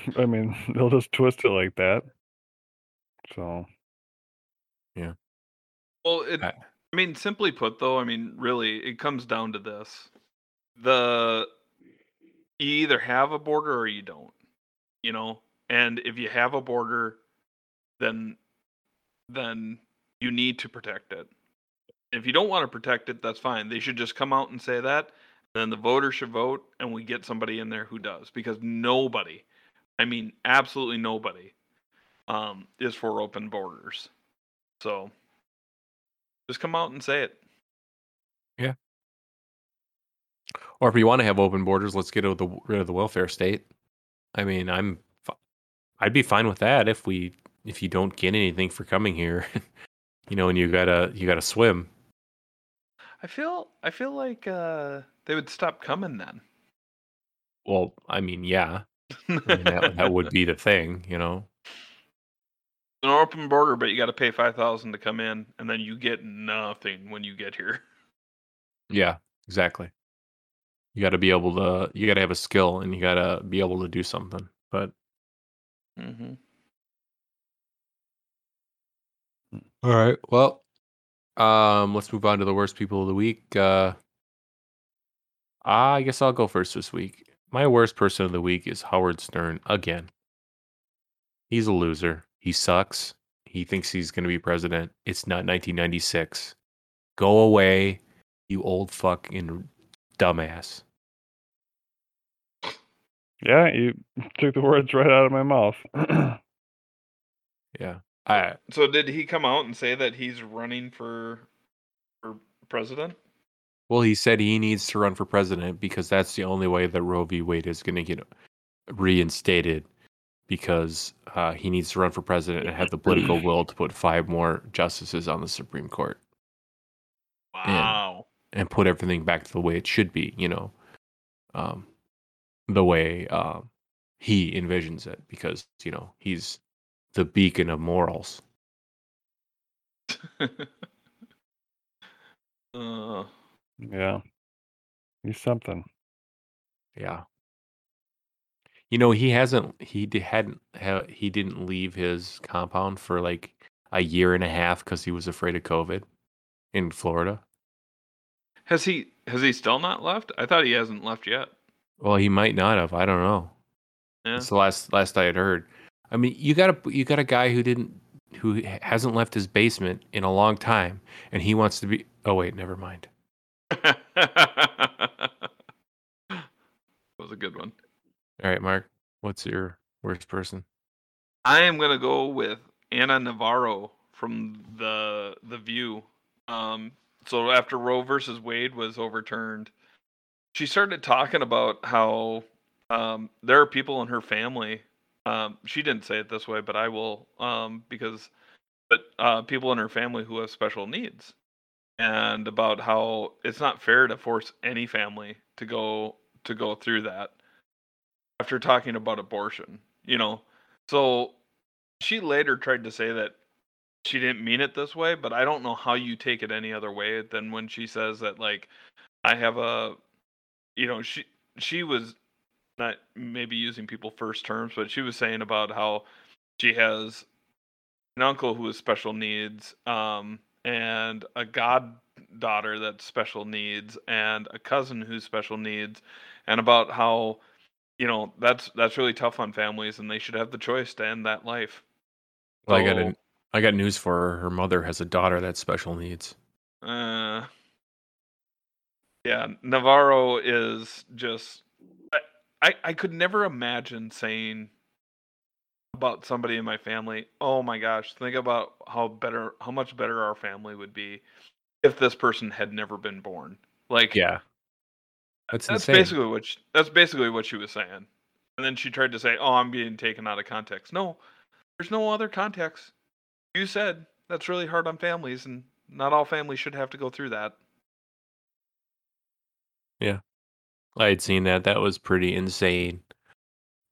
Yeah. I mean, they'll just twist it like that. So, yeah. Well, it, I- I mean, simply put, though, I mean, really, it comes down to this: the you either have a border or you don't, you know. And if you have a border, then then you need to protect it. If you don't want to protect it, that's fine. They should just come out and say that. Then the voters should vote, and we get somebody in there who does, because nobody, I mean, absolutely nobody, um, is for open borders. So just come out and say it. Yeah. Or if you want to have open borders, let's get rid of the, rid of the welfare state. I mean, I'm I'd be fine with that if we if you don't get anything for coming here, you know, and you gotta you gotta swim. I feel I feel like uh, they would stop coming then. Well, I mean, yeah, I mean, that that would be the thing, you know. an open border, but you got to pay five thousand to come in, and then you get nothing when you get here. Yeah, exactly. You got to be able to. You got to have a skill, and you got to be able to do something. But Mm-hmm. all right, well, um, let's move on to the worst people of the week. Uh, I guess I'll go first this week. My worst person of the week is Howard Stern again. He's a loser. He sucks. He thinks he's going to be president. It's not 1996. Go away, you old fucking dumbass. yeah, you took the words right out of my mouth. Yeah. I So did he come out and say that he's running for for president? Well, he said he needs to run for president because that's the only way that Roe v. Wade is going to get reinstated. Because uh, he needs to run for president and have the political will to put five more justices on the Supreme Court Wow. and put everything back to the way it should be. You know, um, the way um, he envisions it. Because you know he's the beacon of morals. uh, yeah, he's something. Yeah. You know, he hasn't he di- hadn't ha, he didn't leave his compound for like a year and a half cuz he was afraid of COVID in Florida. Has he has he still not left? I thought he hasn't left yet. Well, he might not have. I don't know. Yeah. That's the last last I had heard. I mean, you got a you got a guy who didn't who hasn't left his basement in a long time, and he wants to be. Oh wait, never mind. That was a good one. All right, Mark, what's your worst person? I am gonna go with Ana Navarro from the the View. Um, so after Roe versus Wade was overturned, she started talking about how um, there are people in her family. Um, she didn't say it this way, but I will um, because, but uh, people in her family who have special needs, and about how it's not fair to force any family to go to go through that. After talking about abortion, you know, so she later tried to say that she didn't mean it this way, but I don't know how you take it any other way than when she says that like I have a you know, she she was not maybe using people first terms, but she was saying about how she has an uncle who has special needs, um, and a goddaughter that's special needs, and a cousin who's special needs, and about how you know that's that's really tough on families, and they should have the choice to end that life. Well, I got So- a, I got news for her. Her mother has a daughter that's special needs. Uh, yeah, Navarro is just. I, I I could never imagine saying about somebody in my family. Oh my gosh, think about how better, how much better our family would be if this person had never been born. Like, Yeah, that's, that's basically what she, that's basically what she was saying. And then she tried to say, "Oh, I'm being taken out of context." No, there's no other context. You said that's really hard on families, and not all families should have to go through that. Yeah, I had seen that. That was pretty insane.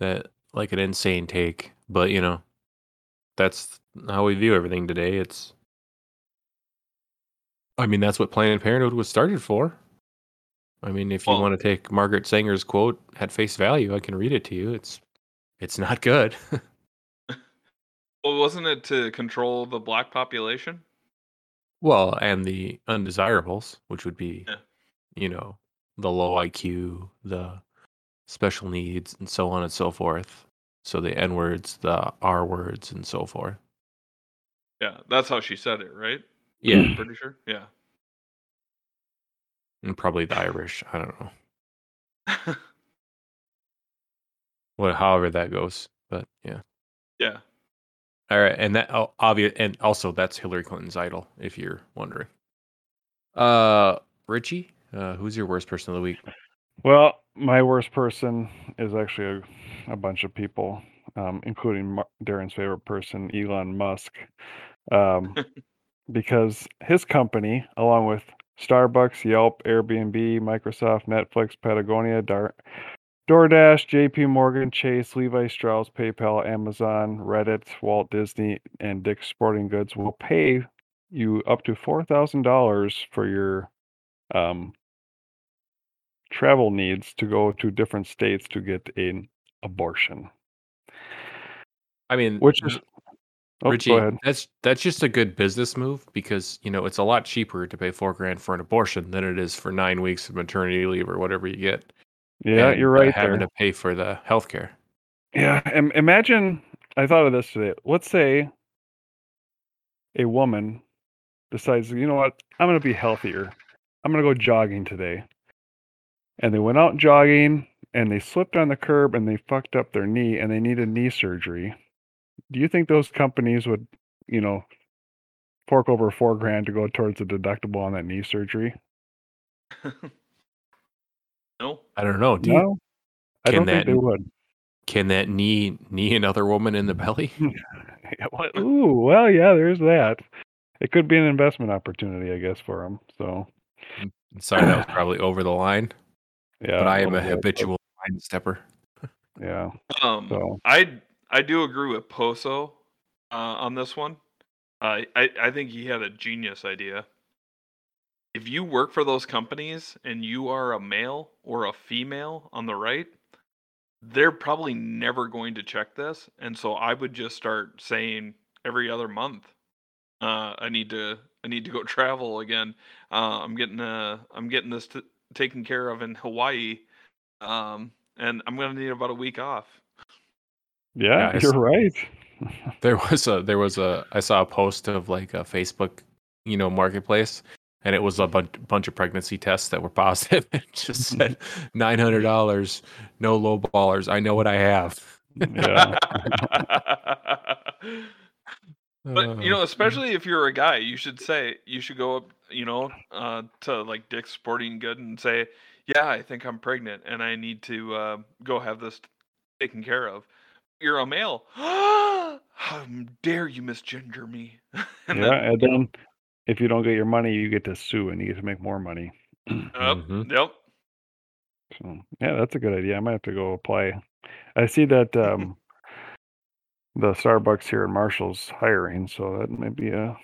That like an insane take, but you know, that's how we view everything today. It's, I mean, that's what Planned Parenthood was started for. I mean, if you Well- want to take Margaret Sanger's quote at face value, I can read it to you. It's, it's not good. Well, wasn't it to control the black population? well, and the undesirables, which would be, Yeah. you know, the low IQ, the special needs, and so on and so forth. So the N words, the R words, and so forth. Yeah, that's how she said it, right? Yeah, I'm pretty sure. Yeah. and probably the Irish. I don't know. What, however that goes, but yeah. yeah. All right, and that oh, obvious, and also that's Hillary Clinton's idol, if you're wondering. Uh, Richie, uh, who's your worst person of the week? Well, my worst person is actually a, bunch of people, um, including Mar- Darin's favorite person, Elon Musk, um, because his company, along with Starbucks, Yelp, Airbnb, Microsoft, Netflix, Patagonia, Dar- DoorDash, JP Morgan, Chase, Levi Strauss, PayPal, Amazon, Reddit, Walt Disney, and Dick's Sporting Goods will pay you up to $4,000 for your um, travel needs to go to different states to get an abortion. I mean, Which is, oh, Richie, that's that's just a good business move because you know it's a lot cheaper to pay four grand for an abortion than it is for nine weeks of maternity leave or whatever you get. Yeah, and, you're uh, right having there. to pay for the health care. Yeah, im- imagine. I thought of this today. Let's say a woman decides, you know what, I'm going to be healthier. I'm going to go jogging today. And they went out jogging and they slipped on the curb and they fucked up their knee and they needed knee surgery. Do you think those companies would, you know, fork over four grand to go towards the deductible on that knee surgery? no. I don't know. Do you, no, I can don't think that- they would. can that knee knee another woman in the belly? Well, Ooh, well, yeah, there's that. It could be an investment opportunity, I guess, for them. So, Sorry, that was probably over the line. yeah. but I am a little habitual line stepper. Yeah. Um, So, I I do agree with Poso uh, on this one. I I I think he had a genius idea. If you work for those companies and you are a male or a female on the right, they're probably never going to check this, and so I would just start saying every other month Uh, I need to I need to go travel again. Uh, I'm getting uh I'm getting this t- taken care of in Hawaii, um, and I'm gonna need about a week off. Yeah, Guys. you're right. There was a there was a I saw a post of like a Facebook, you know, marketplace, and it was a bun- bunch of pregnancy tests that were positive. it just said nine hundred dollars, no low ballers. I know what I have. Yeah. But you Uh, know, especially if you're a guy, you should say you should go up, you know, uh, to like Dick's Sporting Good and say, "Yeah, I think I'm pregnant and I need to uh, go have this taken care of." You're a male. How dare you misgender me? and yeah, and then if you don't get your money, you get to sue and you get to make more money. then, yep, Mhm. yep. So yeah, that's a good idea. I might have to go apply. I see that um, the Starbucks here in Marshall's hiring, so that might be a,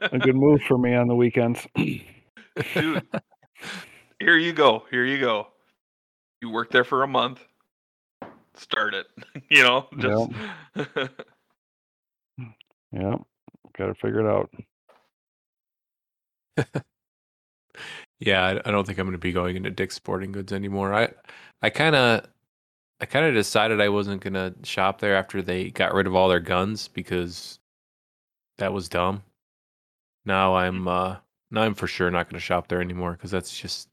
a good move for me on the weekends. Dude, here you go. Here you go. You work there for a month. Start it. you know, just yeah, got to figure it out. Yeah, I, I don't think I'm going to be going into Dick's Sporting Goods anymore. I, I kind of, I kind of decided I wasn't going to shop there after they got rid of all their guns because that was dumb. Now I'm, uh, now I'm for sure not going to shop there anymore because that's just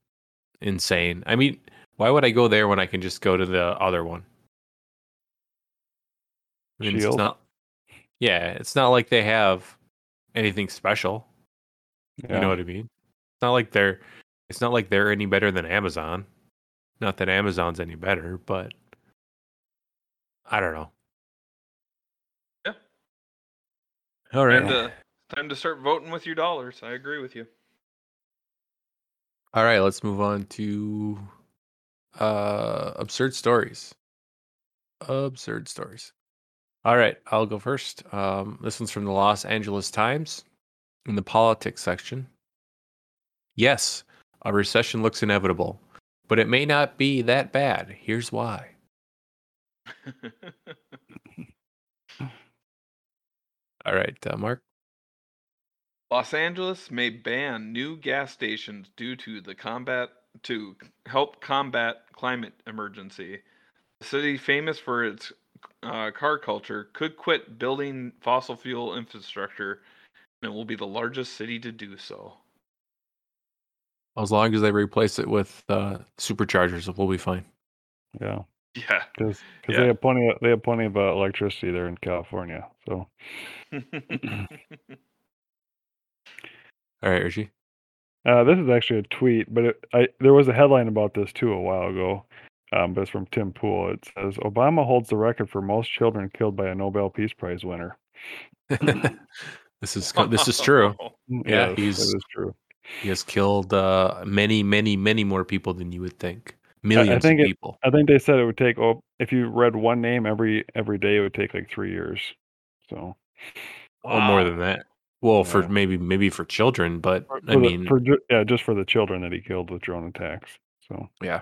insane. I mean, why would I go there when I can just go to the other one? I mean, it's not. Yeah, it's not like they have anything special. Yeah. You know what I mean? It's not like they're it's not like they're any better than Amazon. Not that Amazon's any better, but I don't know. Yeah. All right. Uh, time to time to start voting with your dollars. I agree with you. All right, let's move on to uh absurd stories. Absurd stories. All right, I'll go first. Um this one's from the Los Angeles Times in the politics section. Yes, a recession looks inevitable, but it may not be that bad. Here's why. All right, uh, Mark. Los Angeles may ban new gas stations due to the combat to help combat climate emergency. The city, famous for its uh, car culture, could quit building fossil fuel infrastructure, and it will be the largest city to do so. As long as they replace it with uh, superchargers, we'll be fine. Yeah, Yeah. because Yeah. they have plenty of they have plenty of uh, electricity there in California. So All right, Richie. uh, this is actually a tweet, but it, I there was a headline about this too a while ago. Um, but it's from Tim Pool. It says Obama holds the record for most children killed by a Nobel Peace Prize winner. this is this is true. Yeah, Yes, he's- that is true. He has killed uh, many, many, many more people than you would think. Millions think of it- people. I think they said it would take oh if you read one name every every day it would take like three years. So Or more than that. Well, for maybe maybe for children, but for, I for the- mean, for yeah, just for the children that he killed with drone attacks. So yeah.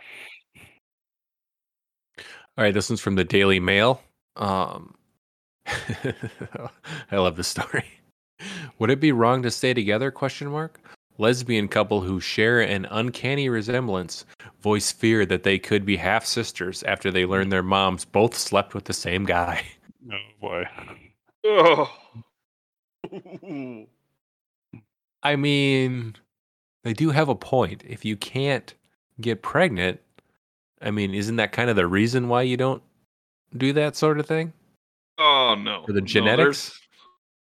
All right, this one's from the Daily Mail. Um, I love this story. Would it be wrong to stay together? Question mark. Lesbian couple who share an uncanny resemblance voice fear that they could be half sisters after they learn their moms both slept with the same guy. oh boy. Oh. I mean, they do have a point. If you can't get pregnant, I mean, isn't that kind of the reason why you don't do that sort of thing? Oh no. For the No, genetics?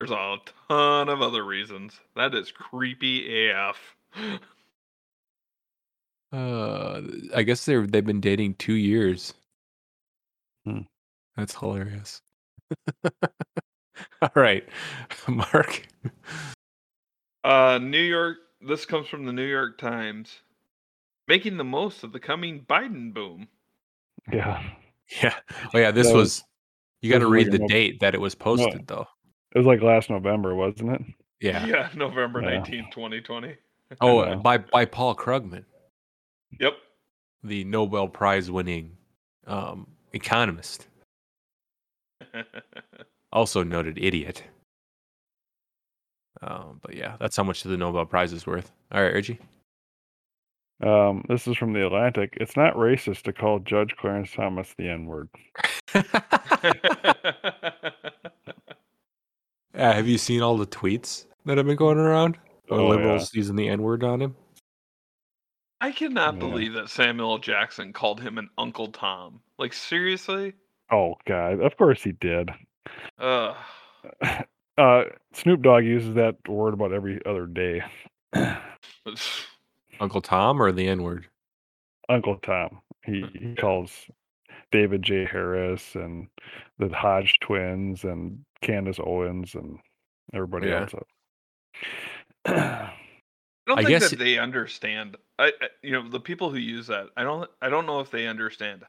there's, there's a ton of other reasons. That is creepy AF. Uh, I guess they're they've been dating two years. Hmm. That's hilarious. All right, Mark. Uh, New York. This comes from the New York Times. Making the most of the coming Biden boom. Yeah. Yeah. Oh yeah, this That was. was- You got to read the a date that it was posted, though. It was like last November, wasn't it? Yeah. Yeah, November Yeah. nineteenth, 2020. Oh, Yeah. by by Paul Krugman, Yep. the Nobel Prize winning um, economist, also noted idiot. Um, but yeah, that's how much the Nobel Prize is worth. All right, Reggie. Um, this is from the Atlantic. It's not racist to call Judge Clarence Thomas the N word. Yeah, have you seen all the tweets that have been going around? Or Oh, liberals using the N word on him? I cannot Yeah. believe that Samuel L. Jackson called him an Uncle Tom. Like seriously? Oh God, of course he did. Ugh. Uh, Snoop Dogg uses that word about every other day. Uncle Tom or the N word? Uncle Tom. He he calls David J. Harris and the Hodge twins and Candace Owens and everybody Yeah. else. I don't I think guess that they understand. I, I, you know, the people who use that. I don't. I don't know if they understand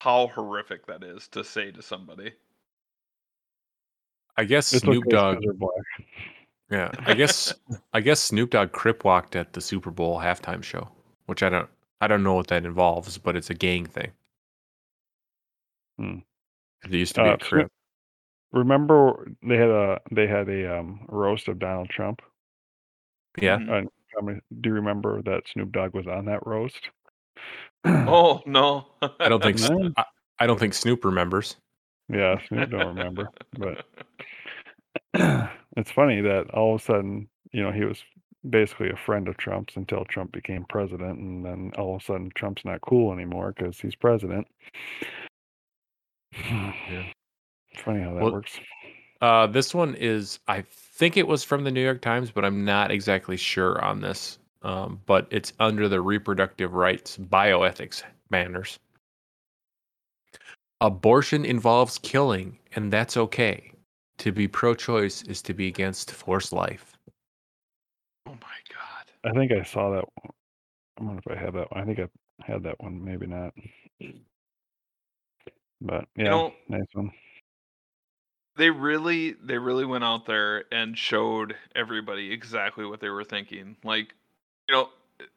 how horrific that is to say to somebody. I guess It's Snoop okay, Dogg. 'cause black. Yeah, I guess I guess Snoop Dogg crip walked at the Super Bowl halftime show, which I don't I don't know what that involves, but it's a gang thing. Hmm. It used to be Uh, a crip. Remember they had a they had a um, roast of Donald Trump. Yeah, on comedy. Do you remember that Snoop Dogg was on that roast? Oh no. I don't think No. I, I don't think Snoop remembers. Yeah, Snoop don't remember, but it's funny that all of a sudden, you know, he was basically a friend of Trump's until Trump became president, and then all of a sudden Trump's not cool anymore because he's president. Yeah. It's funny how that Well- works. Uh, this one is I think it was from the New York Times, but I'm not exactly sure on this. Um, but it's under the reproductive rights bioethics banners. Abortion involves killing, and that's okay. To be pro-choice is to be against forced life. oh my god. I think I saw that. one. I wonder if I have that one. I think I had that one. Maybe not. But yeah, You know, nice one. they really they really went out there and showed everybody exactly what they were thinking like you know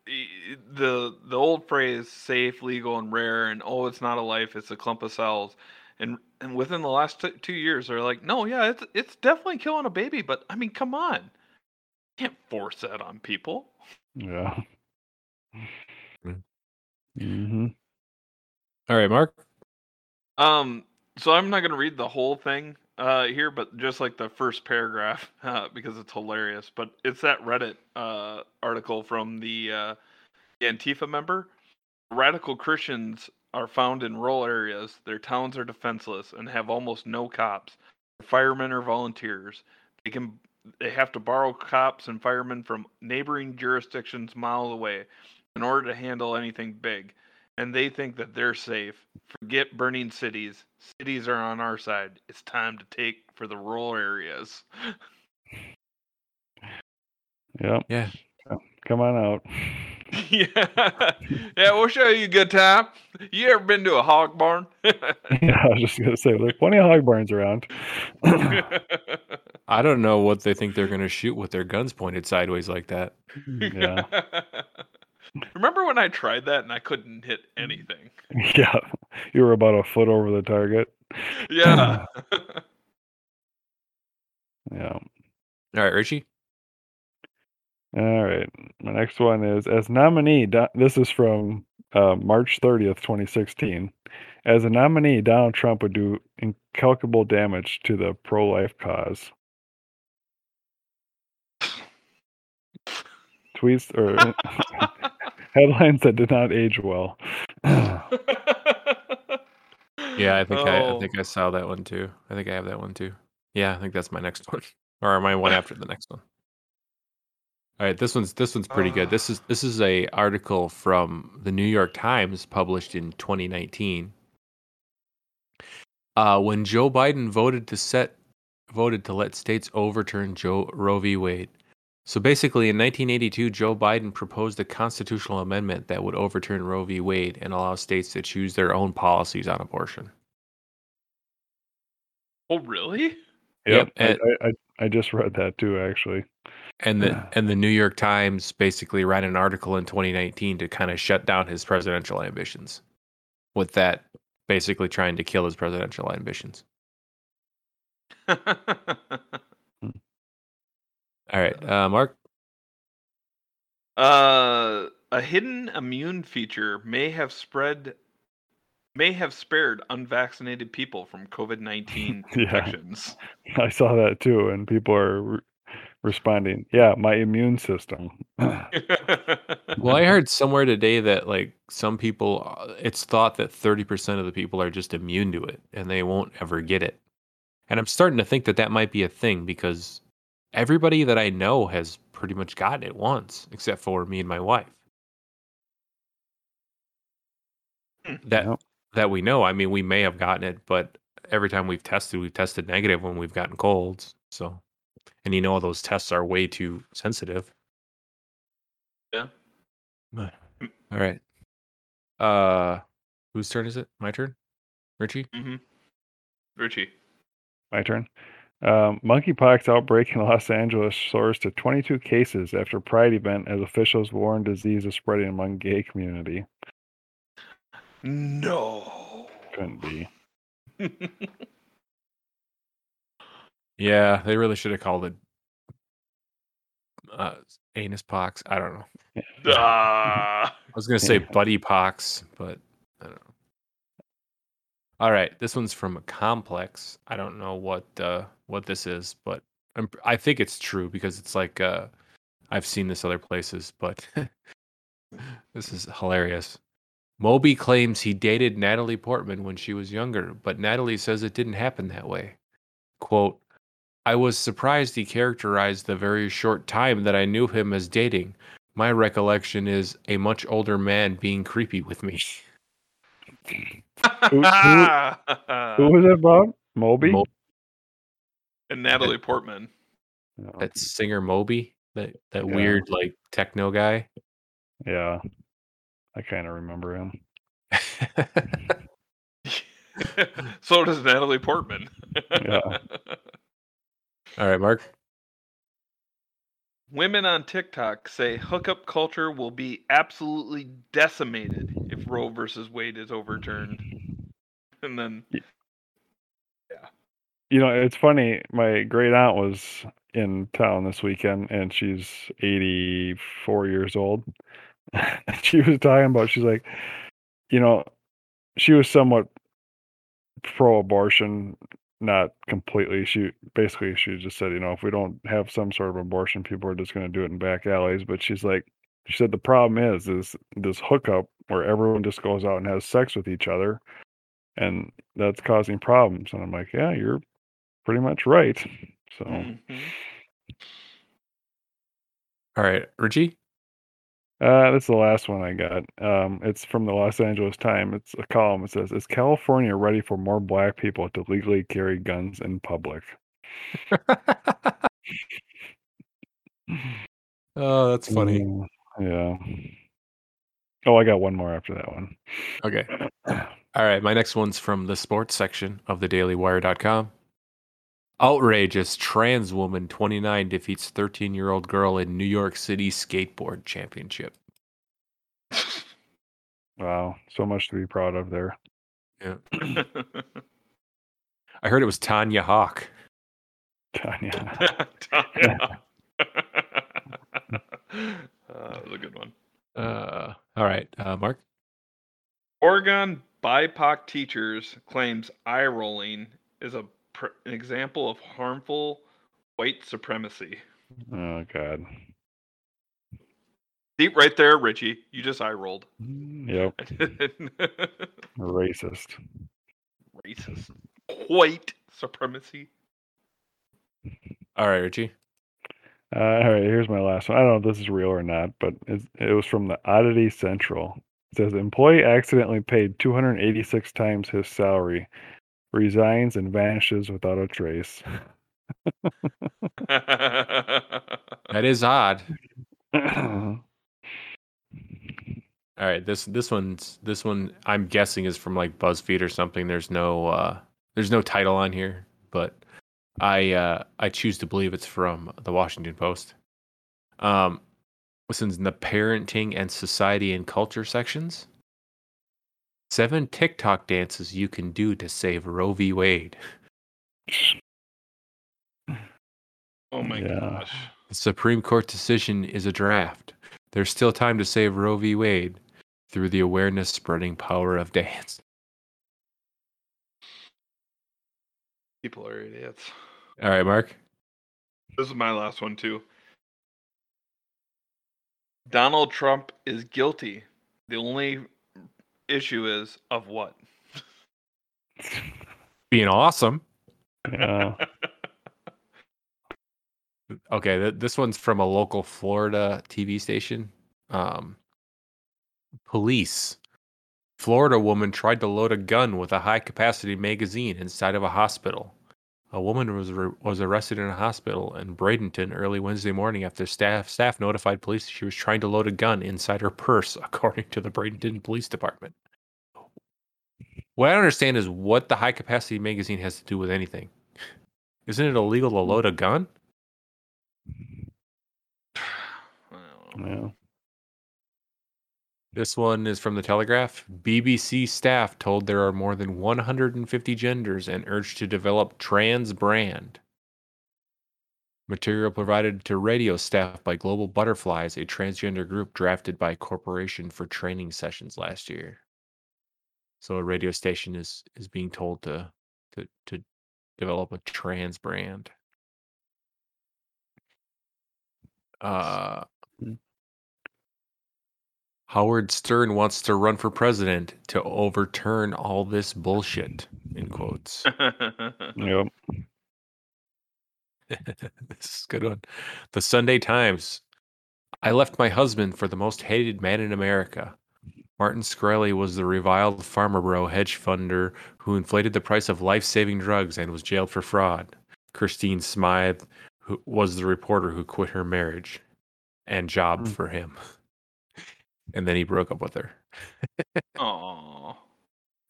the the old phrase safe legal and rare and oh it's not a life it's a clump of cells and and within the last t- two years they're like no yeah it's it's definitely killing a baby but i mean come on can't force that on people Yeah. Mm. hmm All right, Mark. Um, so I'm not going to read the whole thing uh, here, but just like the first paragraph uh, because it's hilarious. But it's that Reddit uh, article from the, uh, the Antifa member. Radical Christians are found in rural areas. Their towns are defenseless and have almost no cops. Firemen or volunteers. They can they have to borrow cops and firemen from neighboring jurisdictions miles away in order to handle anything big and they think that they're safe. Forget burning cities. Cities are on our side. It's time to take for the rural areas. Yep. Yeah. Come on out. yeah, yeah. We'll show you a good time. You ever been to a hog barn? yeah, I was just gonna say there's plenty of hog barns around. I don't know what they think they're going to shoot with their guns pointed sideways like that. yeah. Remember when I tried that and I couldn't hit anything? Yeah. You were about a foot over the target. Yeah. Yeah. All right, Richie. All right. My next one is as nominee. This is from uh, March 30th, 2016. As a nominee, Donald Trump would do incalculable damage to the pro-life cause. Tweets or headlines that did not age well. Yeah, I think I, I Oh. think I saw that one too. I think I have that one too. Yeah, I think that's my next one, or my one after the next one. All right, this one's this one's pretty good. This is this is a article from the New York Times published in 2019. Uh, when Joe Biden voted to set voted to let states overturn Joe Roe v. Wade. So basically, in 1982, Joe Biden proposed a constitutional amendment that would overturn Roe v. Wade and allow states to choose their own policies on abortion. oh, really? Yep. I, and- I, I, I just read that too, actually. And the and the New York Times basically ran an article in 2019 to kind of shut down his presidential ambitions. With that, basically trying to kill his presidential ambitions. All All right, uh, Mark. Uh, a hidden immune feature may have spread, may have spared unvaccinated people from COVID nineteen Yeah. infections. I saw that too, and people are re- responding. Yeah, my immune system. Well, I heard somewhere today that like some people, uh, it's thought that thirty percent of the people are just immune to it and they won't ever get it. And I'm starting to think that that might be a thing because everybody that I know has pretty much gotten it once, except for me and my wife. Hmm. That Yep. that we know. I mean, we may have gotten it, but every time we've tested, we've tested negative when we've gotten colds. So, and you know, those tests are way too sensitive. Yeah. But- All right. Uh, whose turn is it? My turn. Richie. hmm Richie. My turn. Um, monkeypox outbreak in Los Angeles soars to 22 cases after Pride event as officials warn disease is spreading among gay community. No. Couldn't be. Yeah, they really should have called it uh, anus pox. I don't know. Ah. I was gonna say buddy pox, but I don't know. All right, this one's from a complex. I don't know what uh, what this is, but I'm, I think it's true because it's like uh, I've seen this other places, but this is hilarious. Moby claims he dated Natalie Portman when she was younger, but Natalie says it didn't happen that way. Quote, I was surprised he characterized the very short time that I knew him as dating. My recollection is a much older man being creepy with me. Who- Who was that, Bob? Moby? Mo- and Natalie Portman. That singer Moby, that that Yeah. weird like techno guy. Yeah. I kind of remember him. so does Natalie Portman. Yeah. All right, Mark. Women on TikTok say hookup culture will be absolutely decimated if Roe versus Wade is overturned. And then You know, it's funny. My great aunt was in town this weekend, and she's 84 years old. she was talking about, she's like, you know, she was somewhat pro abortion, not completely. She basically, she just said, you know, if we don't have some sort of abortion, people are just going to do it in back alleys. But she's like, she said, the problem is, is this hookup where everyone just goes out and has sex with each other. And that's causing problems. And I'm like, yeah, you're pretty much right. So Mhm. All right, Richie. uh, that's the last one I got. Um, it's from the Los Angeles Times. It's a column. It says, "Is California ready for more black people to legally carry guns in public?" oh, that's funny. Mm, yeah. Oh, I got one more after that one. Okay. All right, my next one's from the sports section of the dailywire.com. Outrageous trans woman 29 defeats 13 year old girl in New York City skateboard championship. Wow, so much to be proud of there. Yeah. I heard it was Tanya Hawk. Tanya. Tanya. Uh, that was a good one. Uh, all right, uh, Mark. Oregon BIPOC teachers claims eye rolling is a pr- an example of harmful white supremacy. Oh God. See right there, Richie. You just eye rolled. Yep. Racist. Racist. White supremacy. All right, Richie. Uh, all right, here's my last one. I don't know if this is real or not, but it's, it was from the Oddity Central. It says employee accidentally paid 286 times his salary, resigns and vanishes without a trace. That is odd. All right, this this one's this one I'm guessing is from like BuzzFeed or something. There's no uh there's no title on here, but I uh I choose to believe it's from the Washington Post. Um this one's in the parenting and society and culture sections. Seven TikTok dances you can do to save Roe v. Wade. oh my Yeah. gosh. The Supreme Court decision is a draft. There's still time to save Roe v. Wade through the awareness spreading power of dance. People are idiots. All right, Mark. This is my last one too. Donald Trump is guilty. The only issue is of what? Being awesome. Yeah. Okay, th- this one's from a local Florida TV station. Um, police. Florida woman tried to load a gun with a high capacity magazine inside of a hospital. A woman was re- was arrested in a hospital in Bradenton early Wednesday morning after staff staff notified police she was trying to load a gun inside her purse, according to the Bradenton Police Department. What I don't understand is what the high capacity magazine has to do with anything. Isn't it illegal to load a gun? I don't know. yeah. This one is from the Telegraph. BBC staff told there are more than 150 genders and urged to develop trans brand. Material provided to radio staff by Global Butterflies, a transgender group drafted by Corporation for training sessions last year. So a radio station is is being told to to to develop a trans brand. Uh. Howard Stern wants to run for president to overturn all this bullshit. In quotes. Yep. this is a good one. The Sunday Times. I left my husband for the most hated man in America. Martin Shkreli was the reviled pharma bro hedge funder who inflated the price of life saving drugs and was jailed for fraud. Christine Smythe who was the reporter who quit her marriage and job Hmm. for him. And then he broke up with her. Aw.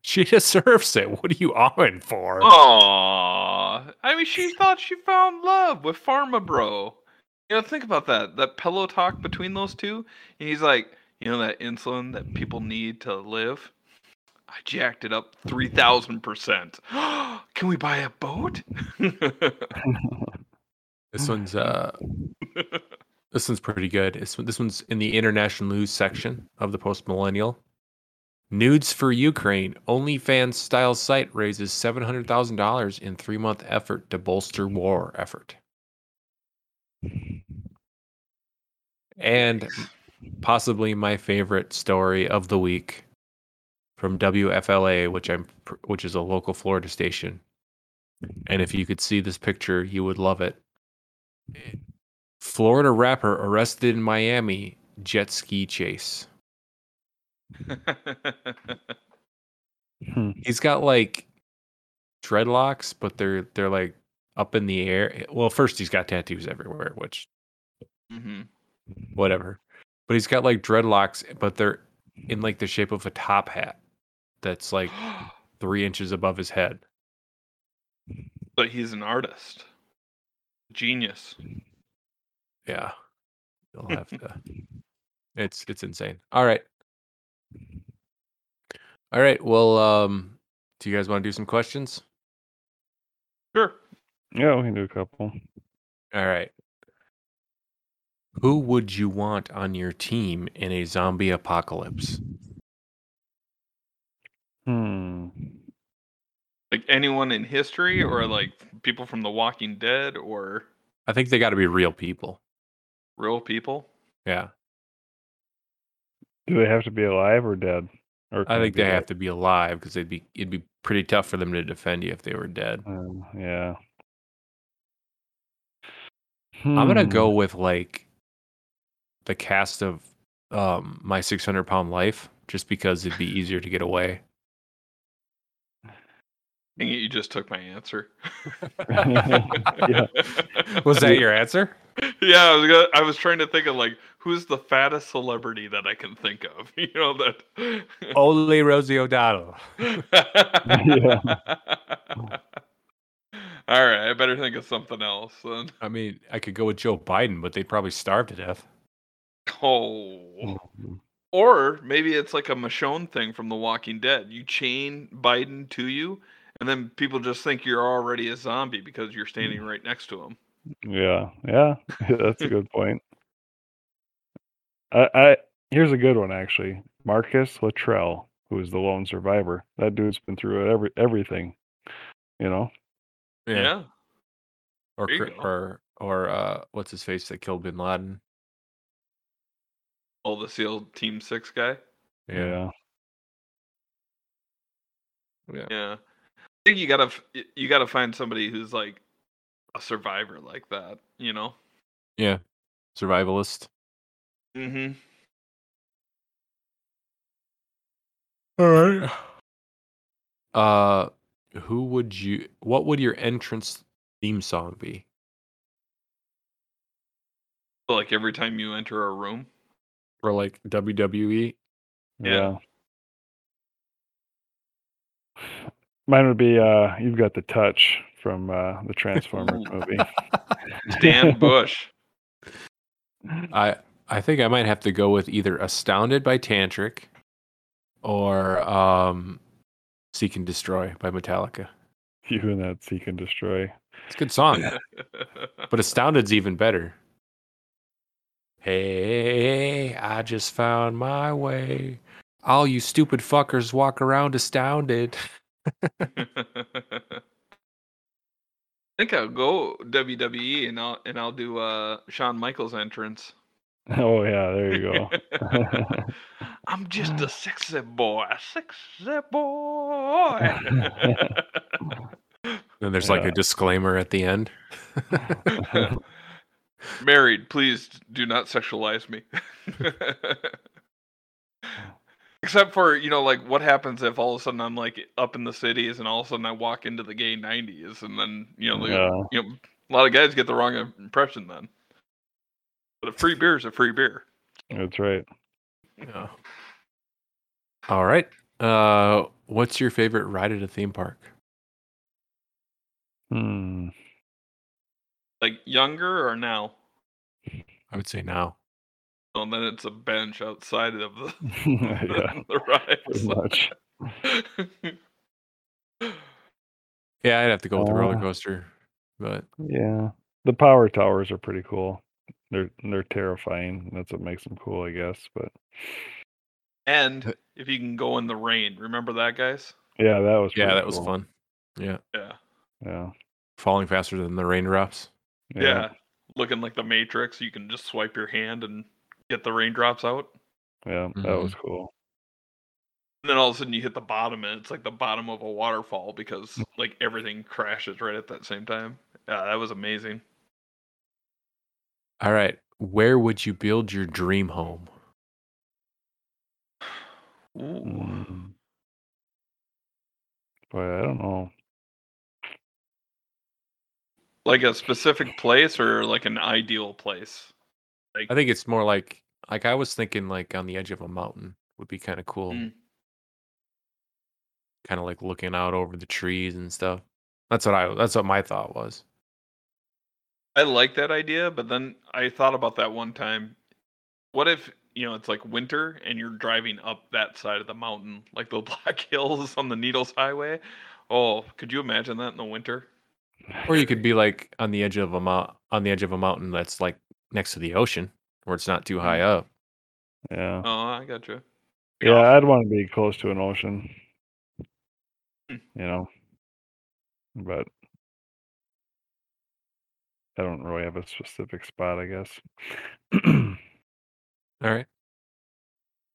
She deserves it. What are you on for? Aw. I mean, she thought she found love with Pharma Bro. You know, think about that. That pillow talk between those two. And he's like, you know, that insulin that people need to live? I jacked it up 3,000%. Can we buy a boat? This one's uh this one's pretty good. This, one's in the international news section of the Post Millennial. Nudes for Ukraine. OnlyFans style site raises seven hundred thousand dollars in three month effort to bolster war effort. And possibly my favorite story of the week from WFLA, which I'm which is a local Florida station. And if you could see this picture, you would love it. Florida rapper arrested in Miami jet ski chase. Hmm. He's got like dreadlocks, but they're they're like up in the air. Well, first he's got tattoos everywhere, which hmm whatever. But he's got like dreadlocks, but they're in like the shape of a top hat that's like three inches above his head. but he's an artist. Genius. Yeah. You'll have to it's it's insane. All right. All right. Well, um, do you guys want to do some questions? Sure. Yeah, we can do a couple. All right. Who would you want on your team in a zombie apocalypse? Hmm. Like anyone in history or like people from The Walking Dead or I think they got to be real people. Real people? Yeah. Do they have to be alive or dead? Or I think be they have to be alive because they'd be it'd be pretty tough for them to defend you if they were dead. Um, yeah. I'm gonna Hmm. go with like the cast of um my 600 pound life just because it'd be easier to get away. Dang it, you just took my answer. Yeah. Was that your answer? Yeah, I was gonna, I was trying to think of like who's the fattest celebrity that I can think of. You know that. Only Rosie O'Donnell. Yeah. All right, I better think of something else then. I mean, I could go with Joe Biden, but they'd probably starve to death. Oh. Hmm. Or maybe it's like a Michonne thing from The Walking Dead. You chain Biden to you, and then people just think you're already a zombie because you're standing right next to him. Yeah, yeah, that's a good point. I, I here's a good one actually. Marcus Luttrell, who is the lone survivor. That dude's been through it every everything. You know. Yeah. Or There you Cri- go. or or uh, what's his face that killed Bin Laden? Oh, the SEAL Team Six guy. Yeah. yeah. Yeah. I think you gotta you gotta find somebody who's like a survivor like that. You know. Yeah. Survivalist. Mm-hmm. All right. Uh, who would you? What would your entrance theme song be? Like every time you enter a room. or like? WWE? Yeah. Yeah. Mine would be uh you've got the touch from uh the Transformers Ooh. movie. Stan Bush. I I think I might have to go with either "Astounded" by Tantric or um, "Seek and Destroy" by Metallica. you and that seek and destroy. It's a good song, but "Astounded's" even better. Hey, I just found my way. All you stupid fuckers walk around astounded. I think I'll go WWE and I'll and I'll do uh Shawn Michaels entrance. Oh yeah, there you go. I'm just a sexy boy, a sexy boy. Then there's like Yeah. a disclaimer at the end. Married, please do not sexualize me. Except for, you know, like what happens if all of a sudden I'm like up in the cities and all of a sudden I walk into the gay 90s and then, you know, the, Yeah. you know, a lot of guys get the wrong impression then. But a free beer is a free beer. That's right. Yeah. All right. Uh, what's your favorite ride at a theme park? Hmm. Like younger or now? I would say now. So then it's a bench outside of the, yeah, the rides. pretty much. Yeah, I'd have to go with the roller Uh, coaster, but Yeah. The power towers are pretty cool. They're they're terrifying. That's what makes them cool, I guess. But and if you can go in the rain, remember that, guys? yeah, that was yeah, pretty that was fun. Yeah, Yeah. Yeah. falling faster than the raindrops. Yeah. Looking like the Matrix, you can just swipe your hand and get the raindrops out. Yeah, that was cool. And then all of a sudden you hit the bottom and it's like the bottom of a waterfall because like everything crashes right at that same time. Yeah, that was amazing. All right, where would you build your dream home? Ooh. Mm. Boy, I don't know. Like a specific place or like an ideal place? Like I think it's more like like I was thinking like on the edge of a mountain would be kind of cool. Mm. Kind of like looking out over the trees and stuff. That's what I that's what my thought was. I like that idea, but then I thought about that one time. What if, you know, it's like winter and you're driving up that side of the mountain, like the Black Hills on the Needles Highway? Oh, could you imagine that in the winter? Or you could be like on the edge of a mount on the edge of a mountain that's like next to the ocean where it's not too high up. Yeah. Oh, I got you. Yeah, I'd want to be close to an ocean. Hmm. You know. But I don't really have a specific spot, I guess. All right.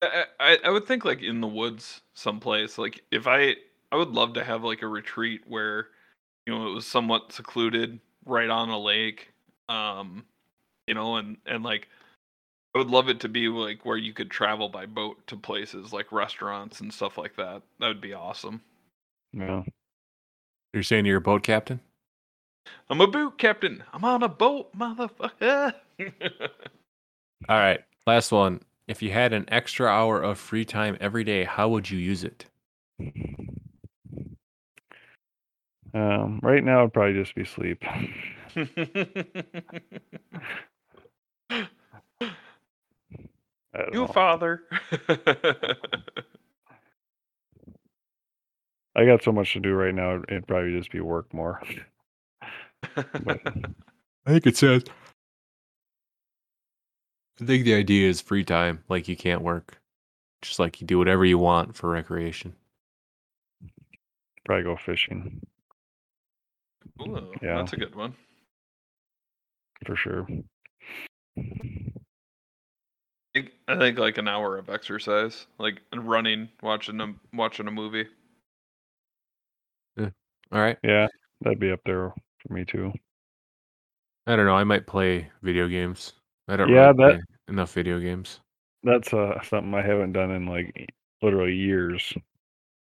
I, I I would think like in the woods someplace. Like if I I would love to have like a retreat where you know it was somewhat secluded right on a lake. Um you know and and like I would love it to be like where you could travel by boat to places like restaurants and stuff like that. That would be awesome. yeah. You're saying you're a boat captain? I'm a boat captain. I'm on a boat, motherfucker. All right. Last one. If you had an extra hour of free time every day, how would you use it? Um, right now it'd probably just be sleep. I don't you know. father. I got so much to do right now. It'd probably just be work more. But I think it says. Uh, I think the idea is free time, like you can't work, just like you do whatever you want for recreation. Probably go fishing Ooh, Yeah. that's a good one. for sure. I think, I think like an hour of exercise, like running, watching a watching a movie. All right. Yeah, that'd be up there for me too. I don't know. I might play video games. I don't Yeah, really that- enough video games. That's uh something I haven't done in like literally years.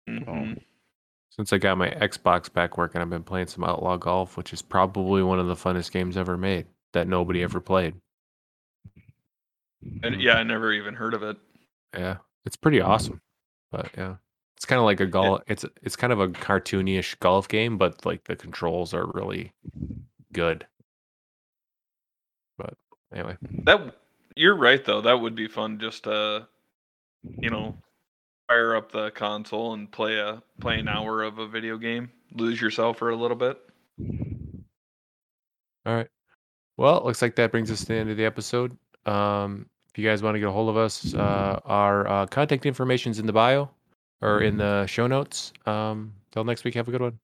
Mhm. Since I got my Xbox back working, I've been playing some Outlaw Golf, which is probably one of the funnest games ever made that nobody ever played. And mm-hmm. yeah, I never even heard of it. Yeah, it's pretty awesome. But yeah, it's kind of like a golf. It's it's kind of a cartoonish golf game, but like the controls are really good. But anyway, That you're right though. That would be fun just to, you know, fire up the console and play a play an hour of a video game. Lose yourself for a little bit. all right. Well, it looks like that brings us to the end of the episode. Um, if you guys want to get a hold of us, uh, our uh, contact information is in the bio or in the show notes. Um, till next week, have a good one.